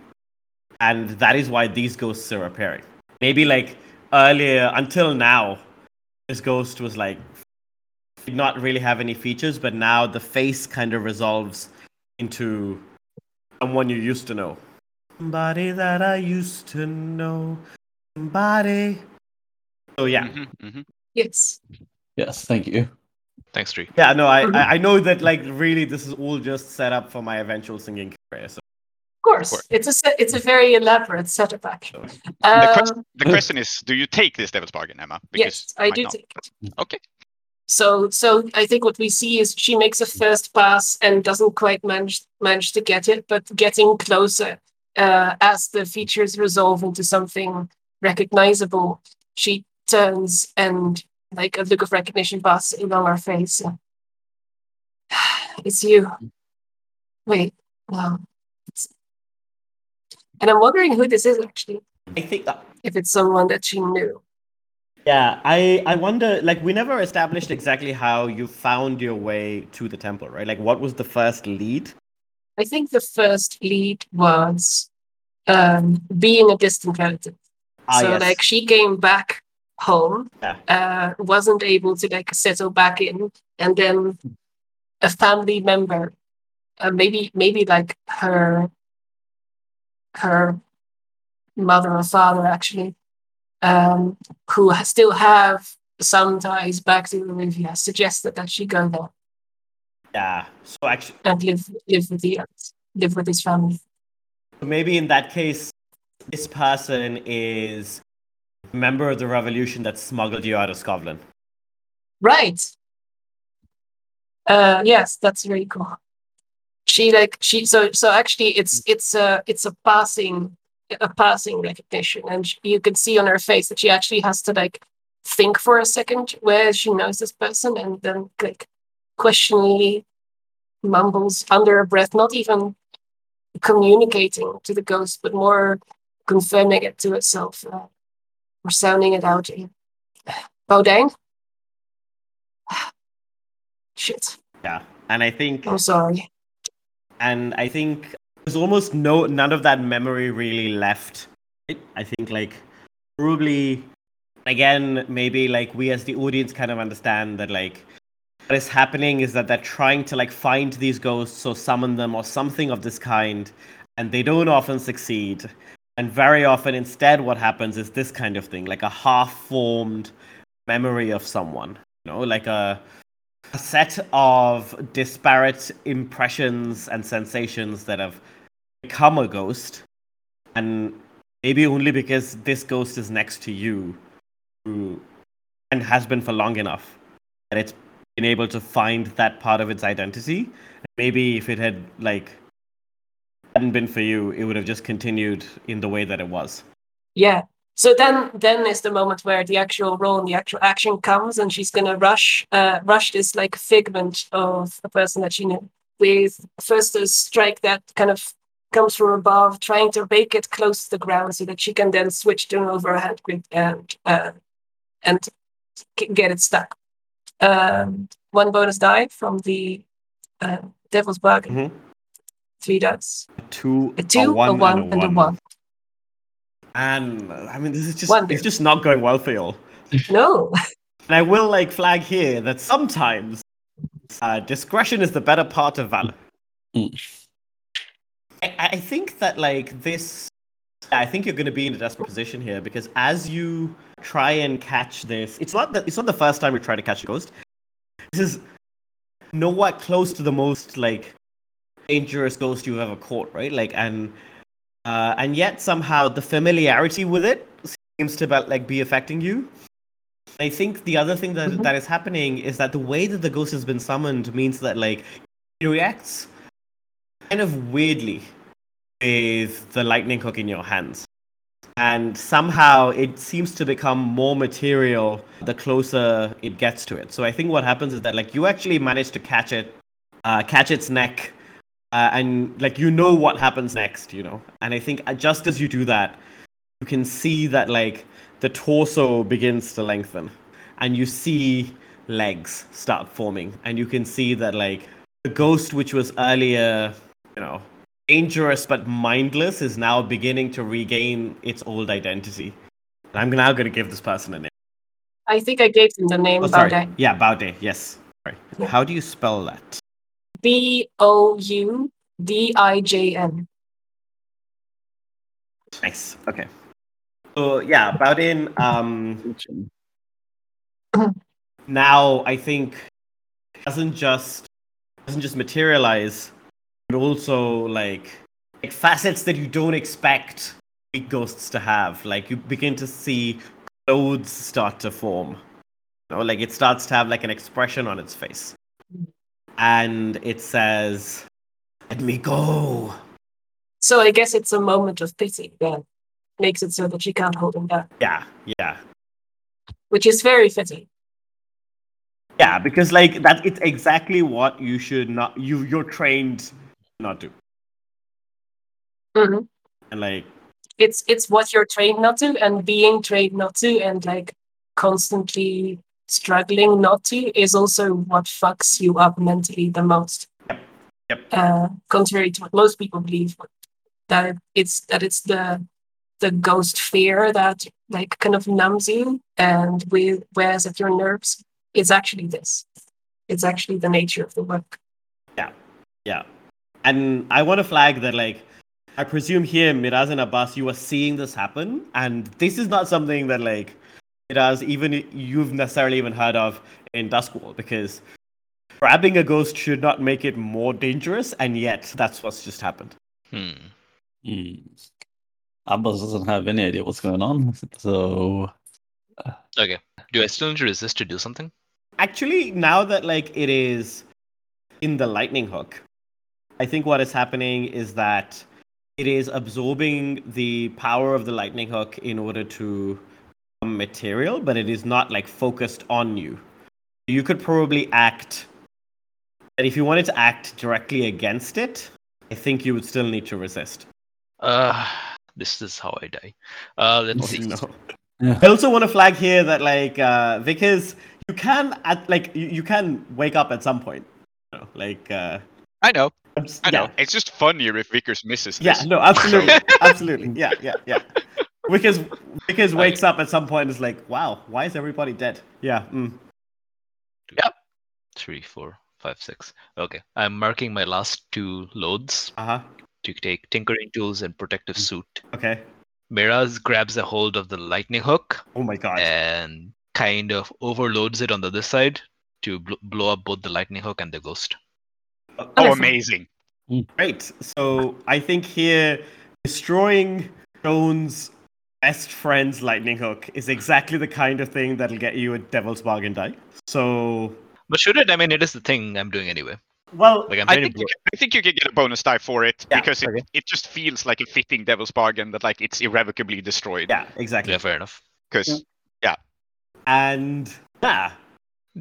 and that is why these ghosts are appearing. Maybe like earlier until now, this ghost was like did not really have any features, but now the face kind of resolves into someone you used to know. Somebody that I used to know. Somebody. So yeah, Mhm, mhm. Yes. Yes, thank you. Thanks, Tree. yeah. No, I Mhm. I I know that like really this is all just set up for my eventual singing career. So Of course. course. It's a se- it's a very elaborate setup actually. The, Um, question, the question is, do you take this devil's bargain, Emma? yes, I do not. take it. Okay. So so I think what we see is she makes a first pass and doesn't quite manage manage to get it, but getting closer uh, as the features resolve into something recognizable, she turns and like a look of recognition passes along her face. It's you. Wait, no. It's... And I'm wondering who this is actually. I think that If it's someone that she knew. Yeah, I I wonder like we never established exactly how you found your way to the temple, right? Like what was the first lead? I think the first lead was um, being a distant relative. Ah, so yes. like she came back home, Yeah. uh, wasn't able to like settle back in, and then a family member, uh, maybe maybe like her her mother or father actually, um, who still have some ties back to Iruvia, suggested that she go there Yeah. So actually and live live with the live with his family. maybe in that case this person is a member of the revolution that smuggled you out of Skovlan. Right. Uh yes, that's very cool. She like she so so actually it's it's a it's a passing a passing recognition and sh- you can see on her face that she actually has to like think for a second where she knows this person and then like questioningly mumbles under her breath, not even communicating to the ghost, but more confirming it to itself uh, or sounding it out. Boudijn? Shit. Yeah. And I think I'm sorry. and I think there's almost no none of that memory really left. right? I think like probably again maybe like we as the audience kind of understand that like what is happening is that they're trying to like find these ghosts or summon them or something of this kind and they don't often succeed. And very often instead what happens is this kind of thing like a half formed memory of someone you know like a a set of disparate impressions and sensations that have become a ghost and maybe only because this ghost is next to you and has been for long enough that it's been able to find that part of its identity maybe if it had like hadn't been for you it would have just continued in the way that it was Yeah. So then then is the moment where the actual role and the actual action comes and she's gonna rush uh rush this like figment of a person that she knew with first a strike that kind of comes from above, trying to make it close to the ground so that she can then switch to an overhand grip and uh and get it stuck. Um, one bonus die from the uh, Devil's Bargain. Mhm. Three dice. Two, A two, a one, and a one. And uh, I mean, this is just Wonder. it's just not going well for you all. No. And I will like flag here that sometimes uh, discretion is the better part of valor. Mm. I, I think that like this, I think you're going to be in a desperate position here because as you try and catch this, it's not that it's not the first time you try to catch a ghost. This is nowhere close to the most like dangerous ghost you've ever caught, right? Like and uh, and yet somehow the familiarity with it seems to about, like be affecting you. I think the other thing that, Mhm. that is happening is that the way that the ghost has been summoned means that like it reacts kind of weirdly with the lightning hook in your hands. And somehow it seems to become more material the closer it gets to it. So I think what happens is that like you actually manage to catch it, uh, catch its neck, uh, and like you know what happens next, you know. And I think uh, just as you do that, you can see that like the torso begins to lengthen and you see legs start forming and you can see that like the ghost which was earlier you know dangerous but mindless is now beginning to regain its old identity. And i'm now going to give this person a name. I think I gave him the name oh sorry. Boudijn. yeah Boudijn yes. Sorry. Yeah. how do you spell that? B O U D I J N. nice. Okay. So yeah Boudijn um now I think doesn't just doesn't just materialize, but also like like facets that you don't expect ghosts to have. Like you begin to see clothes start to form. You know, like it starts to have like an expression on its face. And it says, Let me go. So I guess it's a moment of pity that makes it so that she can't hold him back, Yeah, yeah. which is very fitting. Yeah, because like that it's exactly what you should not you you're trained not to. Mhm. And like It's it's what you're trained not to, and being trained not to, and like constantly struggling not to is also what fucks you up mentally the most. Yep. Uh, contrary to what most people believe, that it's that it's the the ghost fear that like kind of numbs you and with wears at your nerves. It's actually this. It's actually the nature of the work. Yeah. Yeah. And I want to flag that, like, I presume here, Miraz and Abbas, you are seeing this happen. And this is not something that, like, Miraz, even you've necessarily even heard of in Duskwall, because grabbing a ghost should not make it more dangerous. And yet, that's what's just happened. Hmm. Hmm. Abbas doesn't have any idea what's going on, so Okay. Do I still need to resist to do something? Actually, now that, like, it is in the lightning hook, I think what is happening is that it is absorbing the power of the lightning hook in order to become material, but it is not like focused on you. You could probably act, and if you wanted to act directly against it, I think you would still need to resist. Uh, this is how I die. Uh, let's see. No. Yeah. I also want to flag here that like uh, because you can at like you, you can wake up at some point. You know, like uh, I know, I'm s- I know. yeah. It's just funnier if Vickers misses Yeah, this. no, absolutely, absolutely, yeah, yeah, yeah. Vickers, Vickers wakes up at some point and is like, wow, why is everybody dead? Yeah, mm. Three, four, five, six. Okay. I'm marking my last two loads uh huh, to take tinkering tools and protective suit. okay. Miraz grabs a hold of the lightning hook Oh my god. and kind of overloads it on the other side to bl- blow up both the lightning hook and the ghost. Oh, Wonderful. amazing. Great. So I think here destroying Joan's best friend's lightning hook is exactly the kind of thing that'll get you a devil's bargain die. So But should it? I mean, it is the thing I'm doing anyway. well, Like I'm I think, blow- you can, I think you can get a bonus die for it Yeah, because it, okay. it just feels like a fitting devil's bargain that like it's irrevocably destroyed. yeah, exactly. Yeah, fair enough. Because yeah. And yeah.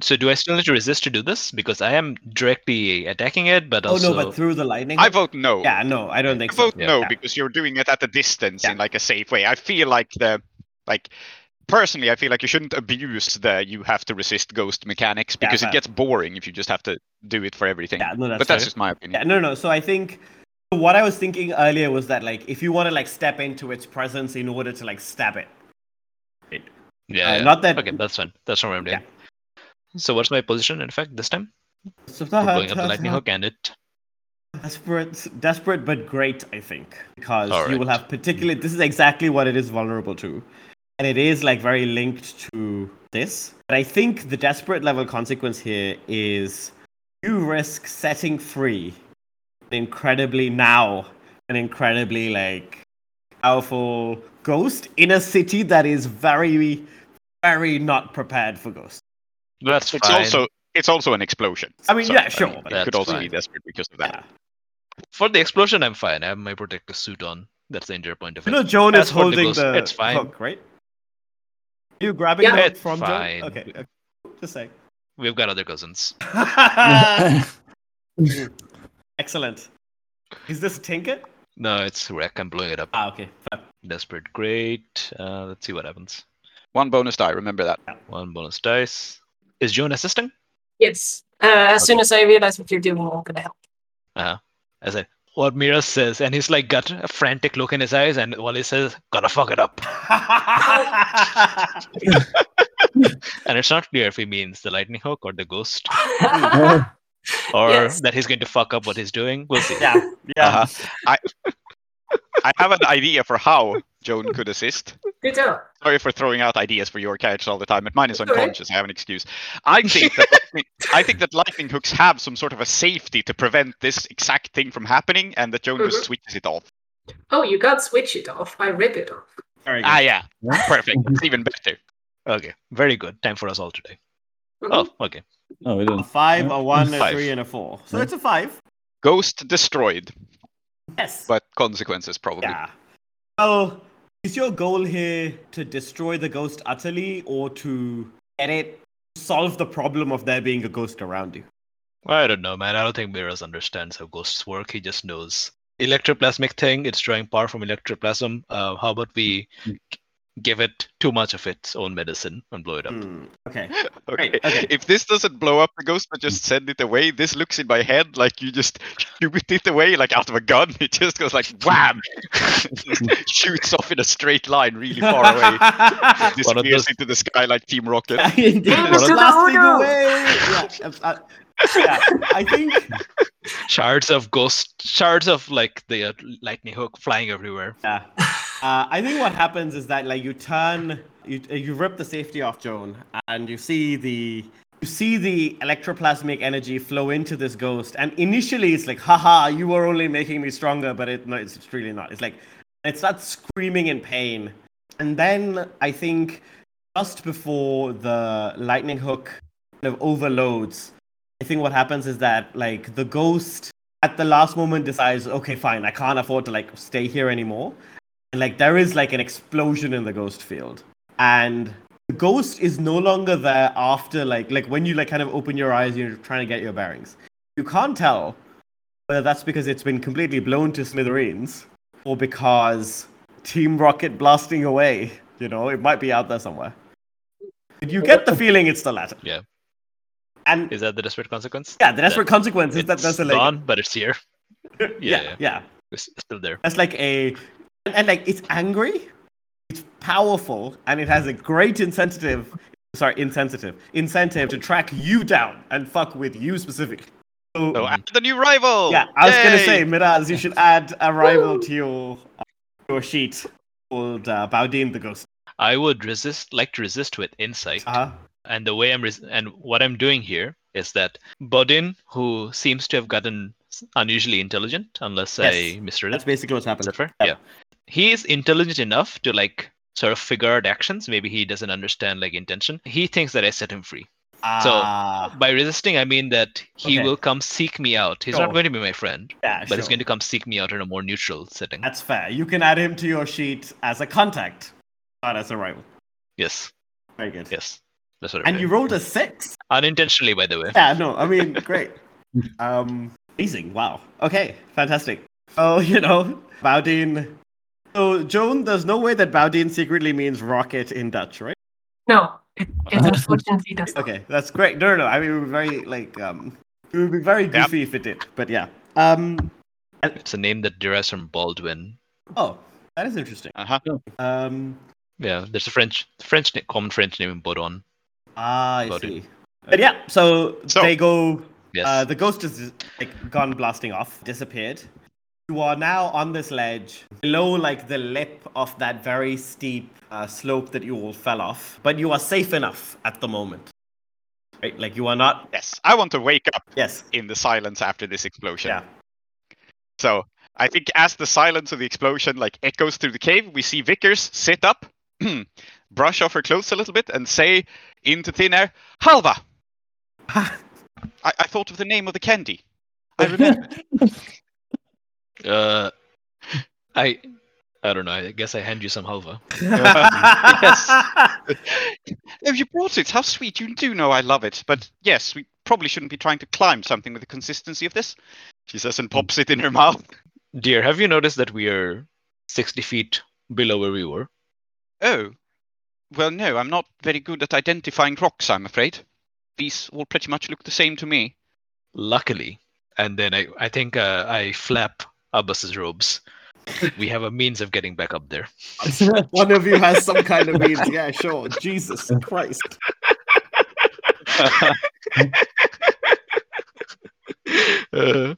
So do I still need to resist to do this? Because I am directly attacking it, but Oh no, but through the lightning. I vote no. Yeah, no, I don't think I so. vote Yeah. no Yeah. because you're doing it at a distance Yeah. in like a safe way. I feel like the like personally, I feel like you shouldn't abuse the you have to resist ghost mechanics because fair. it gets boring if you just have to do it for everything. Yeah, no, that's but that's fair. just my opinion. Yeah, no, no. So I think what I was thinking earlier was that like if you want to like step into its presence in order to like stab it. it Yeah, Uh, yeah. not that- Okay, that's fine. That's not what I'm doing. So what's my position? In fact, this time we're up the lightning hook and it. Desperate, desperate, but great. I think because you will have particularly. This is exactly what it is vulnerable to, and it is like very linked to this. But I think the desperate level consequence here is you risk setting free an incredibly now an incredibly like powerful ghost in a city that is very, very not prepared for ghosts. That's It's fine. also it's also an explosion. I mean, So, yeah, sure, it could also fine. be desperate because of that. Yeah. For the explosion, I'm fine. I have my protective suit on. That's the entire point of You it. know, Joan As is holding ghost, the it's fine. hook, right? You grabbing Yeah. the hook It's from fine. Joan? Okay, okay. Just saying. We've got other cousins. Excellent. Is this Tinker? No, it's wreck. I'm blowing it up. Ah, okay. fair. Desperate, great. Uh, let's see what happens. One bonus die, remember that. One bonus dice. Is Joan assisting? Yes. Uh, as soon as I realize what you're doing, I'm gonna help. Uh-huh. As I what Mira says, and he's like got a frantic look in his eyes, and Wally says, "Gotta fuck it up." And it's not clear if he means the lightning hook or the ghost, or Yes. that he's going to fuck up what he's doing. We'll see. yeah, yeah. Uh-huh. I I have an idea for how Joan could assist. Good job. Sorry for throwing out ideas for your character all the time, but mine is It's all right. unconscious. I have an excuse. I think that lightning, I think that lightning hooks have some sort of a safety to prevent this exact thing from happening, and that Joan just Mhm. switches it off. Oh, you can't switch it off. I rip it off. Very good. Ah, yeah, perfect. It's even better. Okay, very good. Time for us all today. Mhm. Oh, okay. Oh, we a didn't. five, a one, a Five. three, and a four. So Yeah. it's a five. Ghost destroyed, Yes. but consequences probably. yeah. Well, is your goal here to destroy the ghost utterly, or to get it solve the problem of there being a ghost around you? I don't know, man. I don't think Miraz understands how ghosts work. He just knows electroplasmic thing. It's drawing power from electroplasm. Uh, how about we g- give it too much of its own medicine and blow it up? Hmm, Okay. Okay. Great, okay. If this doesn't blow up the ghost but just send it away, this looks in my head like you just shoot it away like out of a gun. It just goes like wham, shoots off in a straight line really far away, disappears those- into the sky like Team Rocket. Indeed. Damn blasting away. Yeah, abs- uh, yeah, I think Shards of ghost, shards of like the uh, lightning hook flying everywhere. Yeah. Uh, I think what happens is that like you turn, you uh, you rip the safety off Joan, and you see the you see the electroplasmic energy flow into this ghost, and initially it's like, haha, you were only making me stronger, but it no, it's really not. It's like it starts screaming in pain, and then I think just before the lightning hook kind of overloads, I think what happens is that like the ghost at the last moment decides, okay, fine, I can't afford to like stay here anymore. Like there is like an explosion in the ghost field. And the ghost is no longer there after like like when you like kind of open your eyes, you're trying to get your bearings. You can't tell whether that's because it's been completely blown to smithereens or because Team Rocket blasting away. You know, it might be out there somewhere. But you get the feeling it's the latter. Yeah. And Is that the desperate consequence? yeah, the desperate consequence is that there's a like gone, but it's here. yeah, yeah. yeah. It's still there. That's like a and, and like it's angry, it's powerful, and it has a great incentive sorry, insensitive incentive to track you down and fuck with you specifically. So, So add the new rival. yeah, I was gonna say, Miraz, you should add a rival to your uh, your sheet called uh, Boudijn the Ghost. I would resist, like to resist with insight. Uh-huh. and the way I'm res- and what I'm doing here is that Boudijn, who seems to have gotten unusually intelligent, unless I Yes, misread That's basically what's is happening. that fair? Yeah. He is intelligent enough to like sort of figure out actions. Maybe he doesn't understand like intention. He thinks that I set him free. Ah, By resisting, I mean that he Okay. will come seek me out. He's Sure. not going to be my friend, yeah, but he's going to come seek me out in a more neutral setting. That's fair. You can add him to your sheet as a contact, not as a rival. Yes, Very good. yes, that's what. And you rolled a six. unintentionally, by the way. Yeah, no, I mean, great. Um, amazing. Wow. Okay, fantastic. Oh, you know, Boudijn So, Joan, there's no way that Boudijn secretly means rocket in Dutch, right? No, it, it unfortunately does not. Okay, that's great. No, no, no. I mean, we're very like um, it would be very Yep. goofy if it did. But yeah. Um. It's a name that derives from Baldwin. Oh, that is interesting. Uh huh. Um. Yeah, there's a French French common French name in Bodon. Ah, I Got it. see. But yeah, so, So- they go. Yes. Uh, the ghost is like gone blasting off, disappeared. You are now on this ledge below like the lip of that very steep uh, slope that you all fell off, but you are safe enough at the moment. Right? Like you are not. Yes, I want to wake up Yes. in the silence after this explosion. Yeah. So I think as the silence of the explosion like echoes through the cave, we see Vickers sit up, brush off her clothes a little bit, and say into thin air, "Halva." I, I thought of the name of the candy. I remember. Uh, I I don't know. I guess I hand you some halva. oh, you brought it. How sweet. You do know I love it. But yes, we probably shouldn't be trying to climb something with the consistency of this. She says and pops it in her mouth. Dear, have you noticed that we are sixty feet below where we were? Oh, well, no, I'm not very good at identifying rocks, I'm afraid. These all pretty much look the same to me. Luckily, and then I I think uh, I flap Abbas's robes. we have a means of getting back up there. One of you has some kind of means. Yeah, sure. Jesus Christ. uh,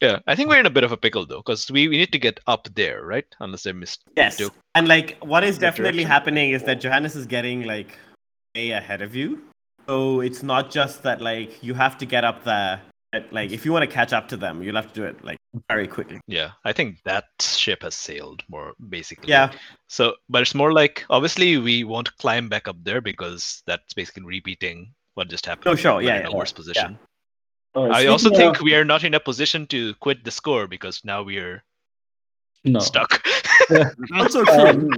yeah, I think we're in a bit of a pickle though, because we, we need to get up there, right? Unless I missed. Yes. Duke. And like what is definitely happening is that Johannes is getting like way ahead of you. So it's not just that like you have to get up there. But, like if you want to catch up to them, you'll have to do it like very quickly. Yeah, I think that ship has sailed more basically. Yeah. So, but it's more like obviously we won't climb back up there because that's basically repeating what just happened. Oh, sure, We're yeah, in yeah, a worse position. Alright, I also speaking think of- we are not in a position to quit the score because now we are no. stuck. Also true. Um,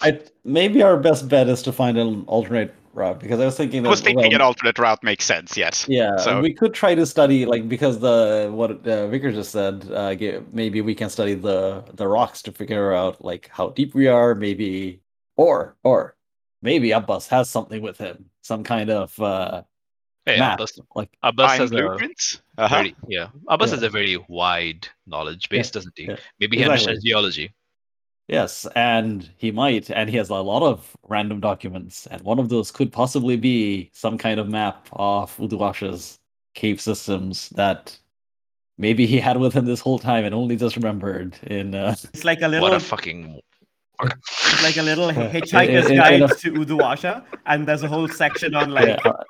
I maybe our best bet is to find an alternate route because I was thinking that I was thinking well, an alternate route makes sense, yes. Yeah, So- we could try to study like because the what uh, Vicar just said. Uh, ge- maybe we can study the the rocks to figure out like how deep we are. Maybe or or maybe Abbas has something with him, some kind of uh, hey, map. Abbas, Like Abbas Fine has a blueprints. Uh-huh. very yeah. Abbas Yeah. has a very wide knowledge base, doesn't he? yeah, Maybe he exactly. understands geology. Yes, and he might, and he has a lot of random documents, and one of those could possibly be some kind of map of Uduasha's cave systems that. Maybe he had with him this whole time and only just remembered in uh, It's like a little What a fucking it's like a little hitchhiker's in- in guide a- to Uduasha, and there's a whole section on like yeah, uh,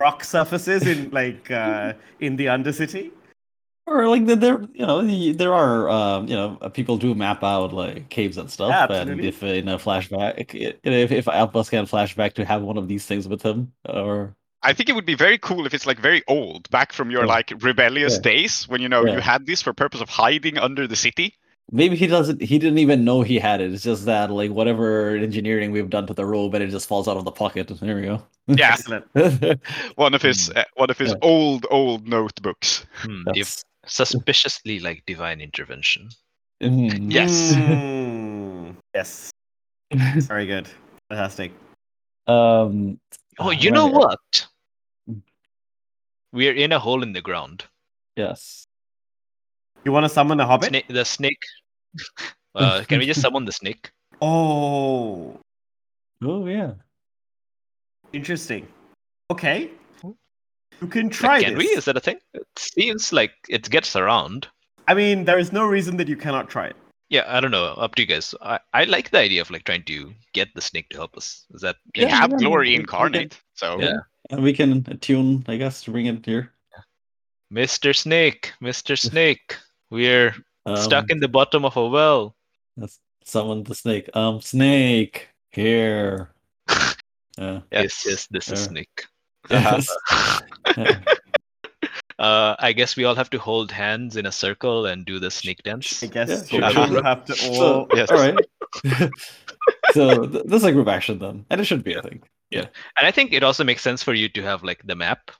rock surfaces in like uh, in the Undercity. Or like the- there you know there are um you know uh, people do map out like caves and stuff Yeah, and absolutely. if in a flashback if if Abbas can flashback to have one of these things with him or I think it would be very cool if it's like very old, back from your Yeah. like rebellious Yeah. days when you know Yeah. you had this for purpose of hiding under the city. maybe he doesn't he didn't even know he had it it's just that like whatever engineering we've done to the robe and it just falls out of the pocket there we go Yeah, one of his uh, one of his Yeah. old old notebooks. hmm, if That's- suspiciously like divine intervention. Mm. Yes. Mm, yes. Very good. Fantastic. um Oh, you know right. what? We're in a hole in the ground. yes You want to summon a hobbit? Snake, the snake. Uh, can we just summon the snake? Oh, oh yeah interesting. Okay. You can Like, try can this. we? Is that a thing? It seems like it gets around. I mean, there is no reason that you cannot try it. Yeah, I don't know. Up to you guys. I, I like the idea of like trying to get the snake to help us. Is that We Yeah, have yeah, glory we- we incarnate, so Yeah. and we can attune i guess to bring it here Mr. Snake? Mr. Snake, we're stuck Um, in the bottom of a well. Let's summon the snake. Um, snake here. Yeah. Yes, yes, this is Uh, Snake. Yes. Yeah. Uh, I guess we all have to hold hands in a circle and do the snake dance. I guess Yeah, you sure, will have to So, all. Yes. all right. so th- this is a group action then, and it should be, I think. Yeah. And I think it also makes sense for you to have like the map,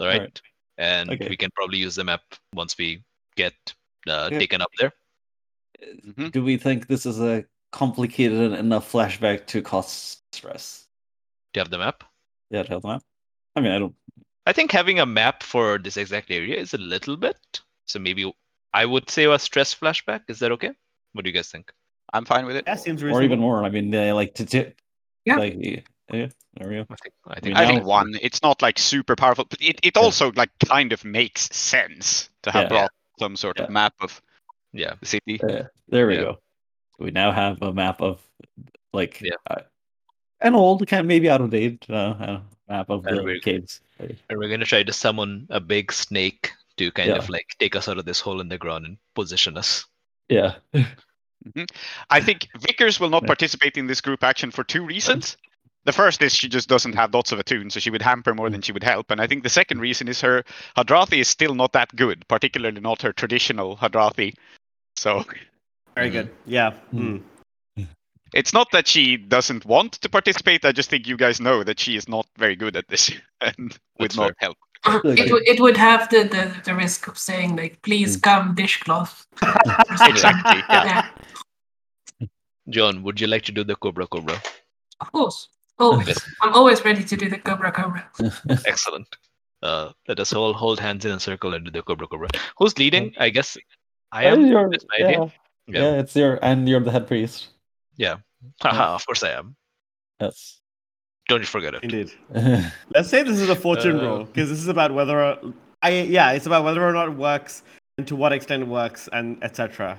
all right? Right. And Okay. we can probably use the map once we get uh, Yeah. taken up there. Mhm. Do we think this is a complicated enough flashback to cause stress? Do you have the map? Yeah, to have the them. I mean, I don't. I think having a map for this exact area is a little bit. So maybe I would say a stress flashback. Is that okay? What do you guys think? I'm fine with it. Yeah, seems reasonable. Or even more. I mean, they like to. to Yeah. Like, yeah, yeah, there we go. I think I I think I think one. It's not like super powerful, but it, it Yeah. also like kind of makes sense to have Yeah. some sort of map of yeah. the city. Uh, there we Yeah. go. We now have a map of, like, Yeah. uh, an old, kind of maybe out of date uh, uh, map of And the we're- caves. And we're gonna try to summon a big snake to kind Yeah. of like take us out of this hole in the ground and position us. Yeah. Mm-hmm. I think Vickers will not participate in this group action for two reasons. The first is she just doesn't have lots of attunes, so she would hamper more mm. than she would help. And I think the second reason is her Hadrathi is still not that good, particularly not her traditional Hadrathi. So Very good. Yeah. Mm. It's not that she doesn't want to participate. I just think you guys know that she is not very good at this and would That's not fair. help. It, would- it would have the, the, the risk of saying like, please Mm. come dishcloth. Exactly. Yeah. Yeah, John, would you like to do the Cobra Cobra? of course. Always. Yes. I'm always ready to do the Cobra Cobra. Excellent. Uh, let us all hold hands in a circle and do the Cobra Cobra. Who's leading? I guess I Uh, am. you're- my yeah, idea. yeah. Yeah. it's your and you're the head priest. Haha, of course I am. Yes. Don't you forget it. Indeed. Let's say this is a fortune Uh, roll because this is about whether or, I yeah, it's about whether or not it works and to what extent it works and etc.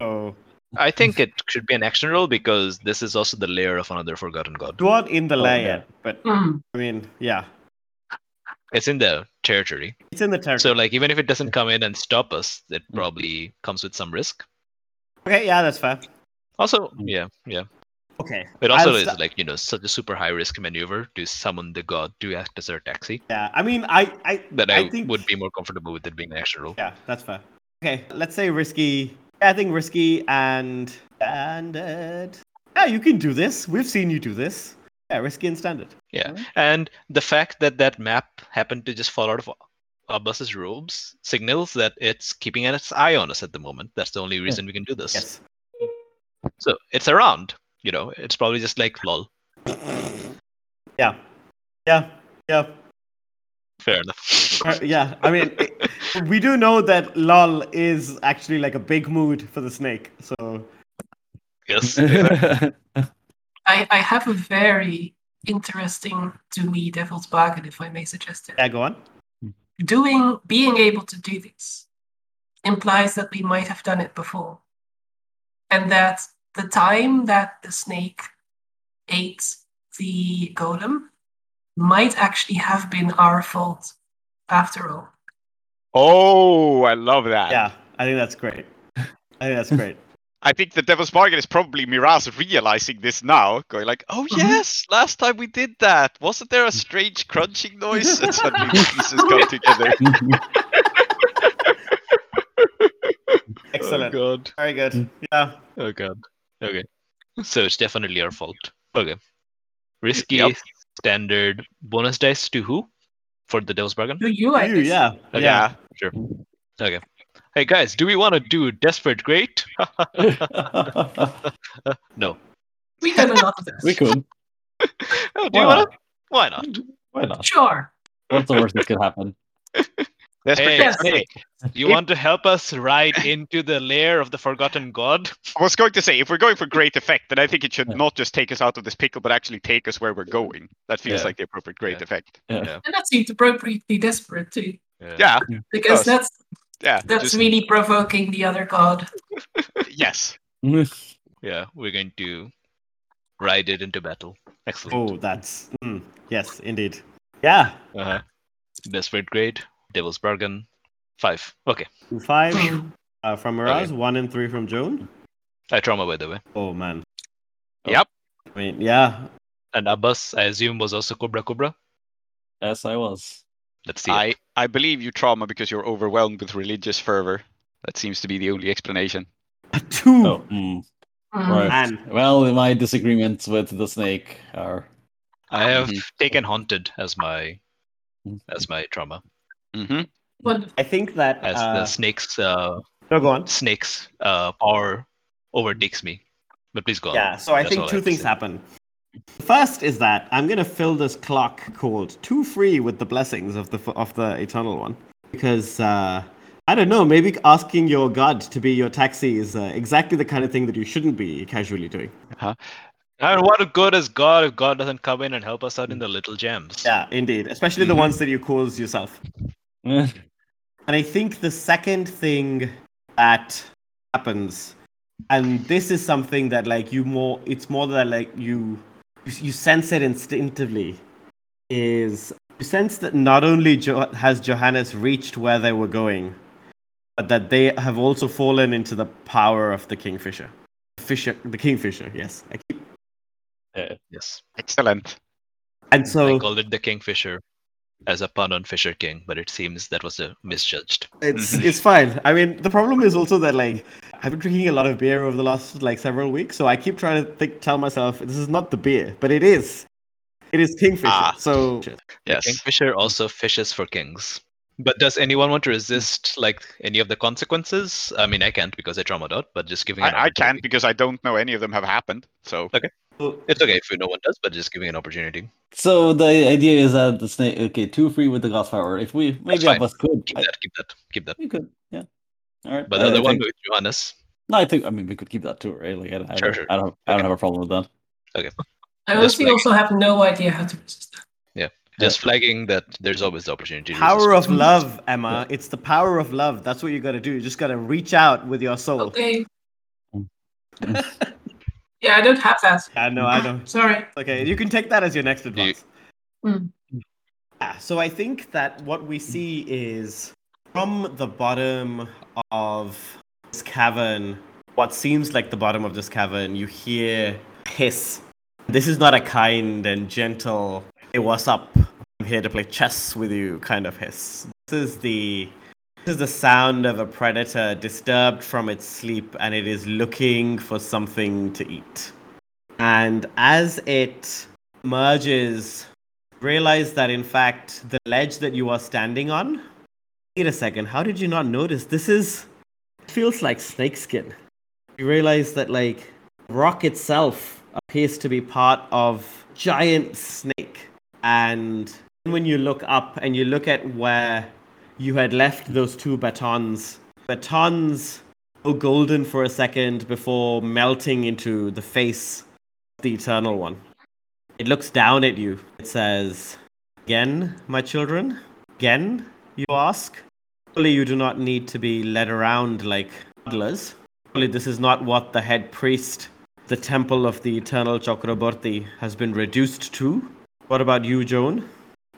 So I think it should be an action roll because this is also the layer of another forgotten god. not in the Oh, layer, yeah. but Mm. I mean, yeah, It's in the territory. it's in the territory. So like even if it doesn't come in and stop us, it Mm. probably comes with some risk. okay, yeah, that's fair. Also, Mm. yeah, yeah. Okay, It also I'll is sta- like, you know, such a super high risk maneuver to summon the god to act as our taxi yeah. I mean, I I that I, I think would be more comfortable with it being an action roll. Yeah, that's fair. Okay, let's say risky. Yeah, I think risky and standard. Yeah, you can do this. We've seen you do this. Yeah, risky and standard. Yeah. And the fact that that map happened to just fall out of our Abbas's robes signals that it's keeping its eye on us at the moment. That's the only reason we can do this. Yes. So it's around. You know, it's probably just like lol. Yeah. Yeah. Yeah. Fair enough. Uh, yeah. I mean, it- we do know that lol is actually like a big mood for the snake. So yes. I, I have a very interesting to me devil's bargain, if I may suggest it. yeah, go on. Doing being able to do this implies that we might have done it before. And that the time that the snake ate the golem might actually have been our fault after all. Oh, I love that. Yeah, I think that's great. I think that's great. I think the Devil's Bargain is probably Miraz realizing this now, going like, "Oh Mhm. yes, last time we did that, wasn't there a strange crunching noise?" And suddenly the pieces come together. Excellent. Oh god. Very good. Yeah. Oh god. Okay. So it's definitely our fault. Okay. Risky, Yep. standard, bonus dice to who? For the Devil's Bargain? Do you, I You, guess. yeah. Okay. Yeah. Sure. Okay. Hey guys, do we want to do Desperate Great? no. We done a of this. we could. Oh, do Why you want not? to? Why not? Why not? Sure. What's the worst that could happen? That's Hey, Yes. hey, you want to help us ride into the lair of the forgotten god? I was going to say, if we're going for great effect, then I think it should Yeah. not just take us out of this pickle, but actually take us where we're going. That feels Yeah. like the appropriate great Yeah. effect. Yeah. And that seems appropriately desperate too. Yeah, Because that's yeah. that's just- really provoking the other god. yes. Yeah, we're going to ride it into battle. Excellent. Oh, that's mm, yes, indeed. Yeah. Uh-huh. Desperate Great, Devil's Bargain, five. Okay. Five Hmm. uh, from Miraz, Okay. one and three from Joan. I trauma by the way. Oh man. Yep. I mean, yeah. And Abbas, I assume, was also Cobra Cobra. Yes, I was. Let's see. it. I, I believe you trauma because you're overwhelmed with religious fervor. That seems to be the only explanation. A two. Oh, mm, right. Man. Well, my disagreements with the snake are. I have Mhm. taken haunted as my Mm. as my trauma. Mm-hmm. Wonderful. I think that As uh, the snake's uh, No, go on. snake's uh, power overtakes me. But please go on. Yeah, so I That's think two have to things say. happen. First is that I'm gonna fill this clock called two free with the blessings of the of the eternal one because uh, I don't know maybe asking your god to be your taxi is uh, exactly the kind of thing that you shouldn't be casually doing. And what good is God if God doesn't come in and help us out in the little gems? Yeah, indeed, especially the Mhm. ones that you cause yourself. And I think the second thing that happens, and this is something that like you more, it's more that like you, you sense it instinctively, is you sense that not only jo- has Johannes reached where they were going, but that they have also fallen into the power of the kingfisher, fisher, the kingfisher. Yes, I keep, Yes. Excellent. and so I called it the Kingfisher as a pun on Fisher King, but it seems that was a misjudged. It's it's fine. I mean, the problem is also that like I've been drinking a lot of beer over the last like several weeks, so I keep trying to think, tell myself this is not the beer, but it is. It is Kingfisher. Ah. So Yes. Kingfisher also fishes for kings. But does anyone want to resist like any of the consequences? I mean, I can't because I traumatized out, but just giving. I, I can't because I don't know any of them have happened. So It's okay if no one does, but just giving an opportunity. So the idea is that the snake, okay, two free with the Godfather. If we maybe fine. of us could, Keep I- that. Keep that. Keep that. we could, yeah. All right, But the other one think- with Johannes. No, I think I mean we could keep that too, right? Like I, I, Sure, don't, sure. I don't, I don't have a problem with that. Okay. I honestly like- also have no idea how to resist that. Yeah, just flagging that there's always the opportunity. to power resist. of love, Emma. It's the power of love. That's what you got to do. You just got to reach out with your soul. Okay. yeah, I don't have that. Yeah, no, I don't. Sorry. Okay, you can take that as your next advice. Hmm. Yeah, so I think that what we see is from the bottom of this cavern, what seems like the bottom of this cavern, you hear hiss. This is not a kind and gentle, hey, what's up? I'm here to play chess with you kind of hiss. This is the this is the sound of a predator disturbed from its sleep and it is looking for something to eat. And as it merges realize that in fact the ledge that you are standing on wait a second how did you not notice? This is feels like snakeskin. You realize that like rock itself appears to be part of giant snake. And when you look up and you look at where you had left those two batons batons go golden for a second before melting into the face of the eternal one it looks down at you. It says, Again, my children? Again, you ask? Surely you do not need to be led around like toddlers. Surely this is not what the head priest, the temple of the eternal Chakraborty, has been reduced to. What about you, Joan? You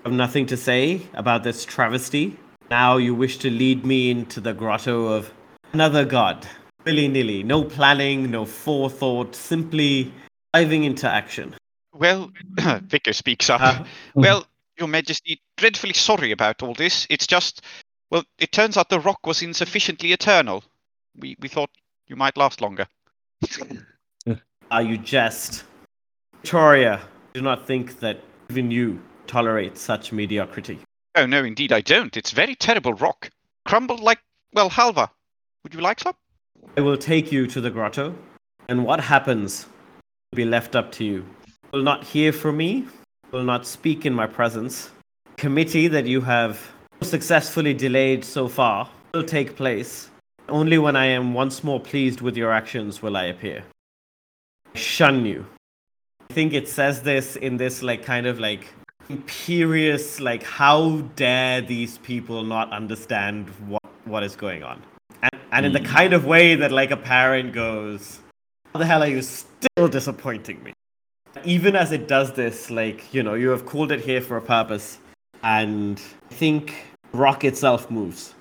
have nothing to say about this travesty? Now you wish to lead me into the grotto of another god. Willy nilly, no planning, no forethought, simply diving into action. Well, Vicar speaks up. Uh, Well, Your Majesty, dreadfully sorry about all this. It's just, well, it turns out the rock was insufficiently eternal. We we thought you might last longer. Are you jest. Victoria, do not think that even you tolerate such mediocrity. Oh no, indeed I don't. It's very terrible rock. Crumbled like well halva. Would you like some? I will take you to the grotto, and what happens will be left up to you. Will not hear from me, will not speak in my presence. Committee that you have successfully delayed so far will take place. Only when I am once more pleased with your actions will I appear. I shun you. I think it says this in this like kind of like imperious like how dare these people not understand what what is going on? And, and in the hmm. kind of way that like a parent goes how the hell are you still disappointing me? Even as it does this like you know you have called it here for a purpose and i think rock itself moves.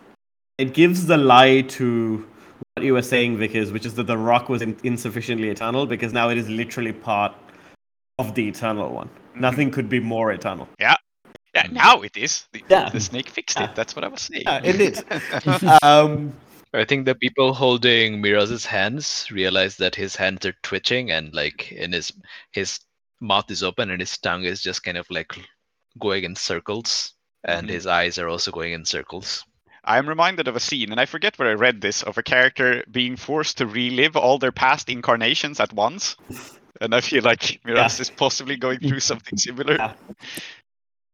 It gives the lie to what you were saying vickers which is that the rock was in- insufficiently eternal because now it is literally part of the eternal one nothing could be more eternal Yeah, Yeah, now it is. The, Yeah. the snake fixed Yeah. it. That's what I was saying. yeah indeed um I think the people holding Miraz's hands realize that his hands are twitching and like in his his mouth is open and his tongue is just kind of like going in circles and Mhm. his eyes are also going in circles. I'm reminded of a scene, and I forget where I read this, of a character being forced to relive all their past incarnations at once. And I feel like Miraz is possibly going through something similar. Yeah.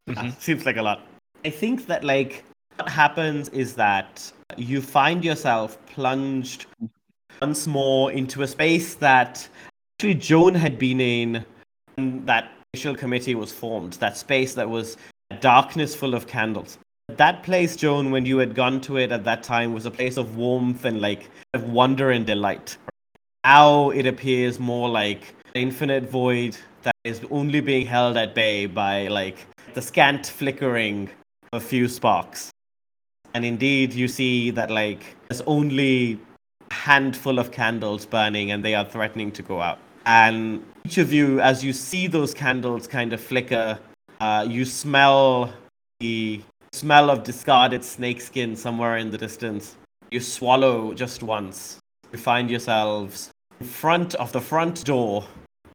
Mhm. Uh, Seems like a lot. I think that like what happens is that you find yourself plunged once more into a space that actually Joan had been in when that initial committee was formed. That space that was darkness full of candles. That place, Joan, when you had gone to it at that time, was a place of warmth and like of wonder and delight. Now it appears more like the infinite void that is only being held at bay by like the scant flickering of a few sparks. And indeed, you see that like there's only a handful of candles burning and they are threatening to go out. And each of you, as you see those candles kind of flicker, uh, you smell the smell of discarded snakeskin somewhere in the distance. You swallow just once. You find yourselves in front of the front door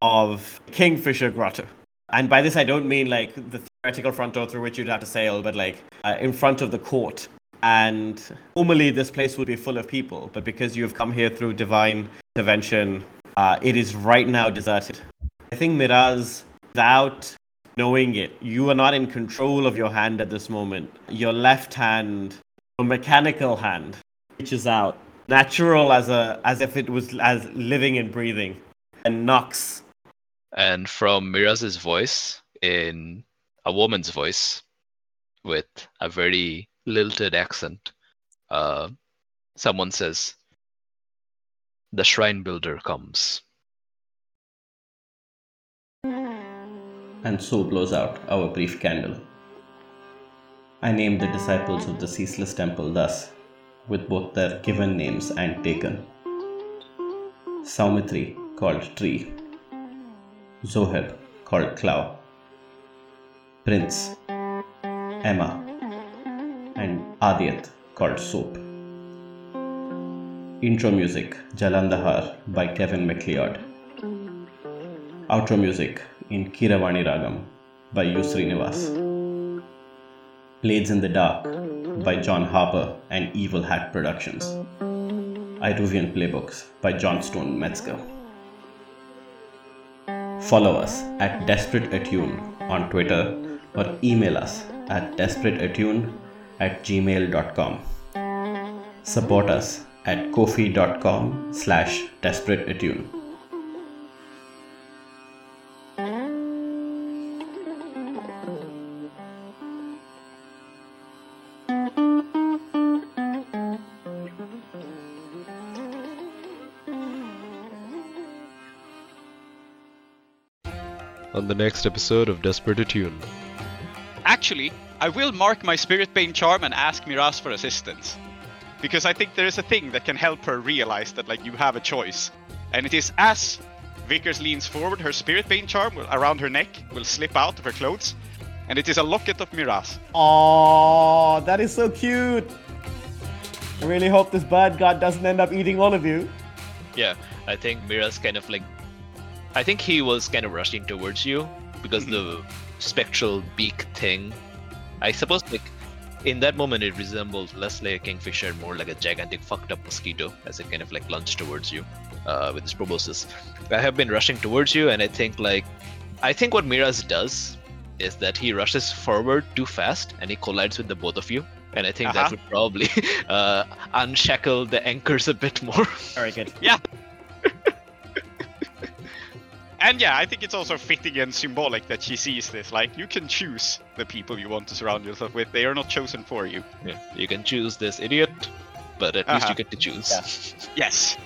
of Kingfisher Grotto. And by this, I don't mean like the theoretical front door through which you'd have to sail, but like uh, in front of the court. And normally, this place would be full of people, but because you have come here through divine intervention, uh, it is right now deserted. I think Miraz, without knowing it, you are not in control of your hand at this moment. Your left hand, your mechanical hand, reaches out, natural as a as if it was as living and breathing, and knocks And from Miraz's voice, in a woman's voice, with a very lilted accent, uh, someone says, "The shrine builder comes." and so blows out our brief candle. I name the disciples of the ceaseless temple thus, with both their given names and taken. Soumithri, called Tree, Zoheb, called Klow, Prince, Emma, and Aadiyat, called Soap. Intro music Jalandhar by Kevin Macleod. Outro music in Kiravani Ragam by U. Blades in the Dark by John Harper and Evil Hat Productions. Iruvian Playbooks by Johnstone Metzger. Follow us at Desperate Attune on Twitter or email us at desperateattune at gmail.com. Support us at kofi.com slash desperateattune. Next episode of Desperate Attune. Actually, I will mark my Spirit Bane charm and ask Miraz for assistance. Because I think there is a thing that can help her realize that like you have a choice. And it is as Vickers leans forward, her Spirit Bane charm will, around her neck will slip out of her clothes. And it is a locket of Miraz. Oh, that is so cute. I really hope this bird god doesn't end up eating all of you. Yeah, I think Miraz kind of like. I think he was kind of rushing towards you because the spectral beak thing. I suppose, like, in that moment, it resembled less like a kingfisher, more like a gigantic fucked up mosquito as it kind of like lunged towards you uh, with its proboscis. I have been rushing towards you, and I think, like, I think what Miraz does is that he rushes forward too fast and he collides with the both of you. And I think Uh-huh. that would probably uh, unshackle the anchors a bit more. Very good. And yeah, I think it's also fitting and symbolic that she sees this. Like, you can choose the people you want to surround yourself with, they are not chosen for you. Yeah, you can choose this idiot, but at least Uh-huh. you get to choose. Yeah. Yes.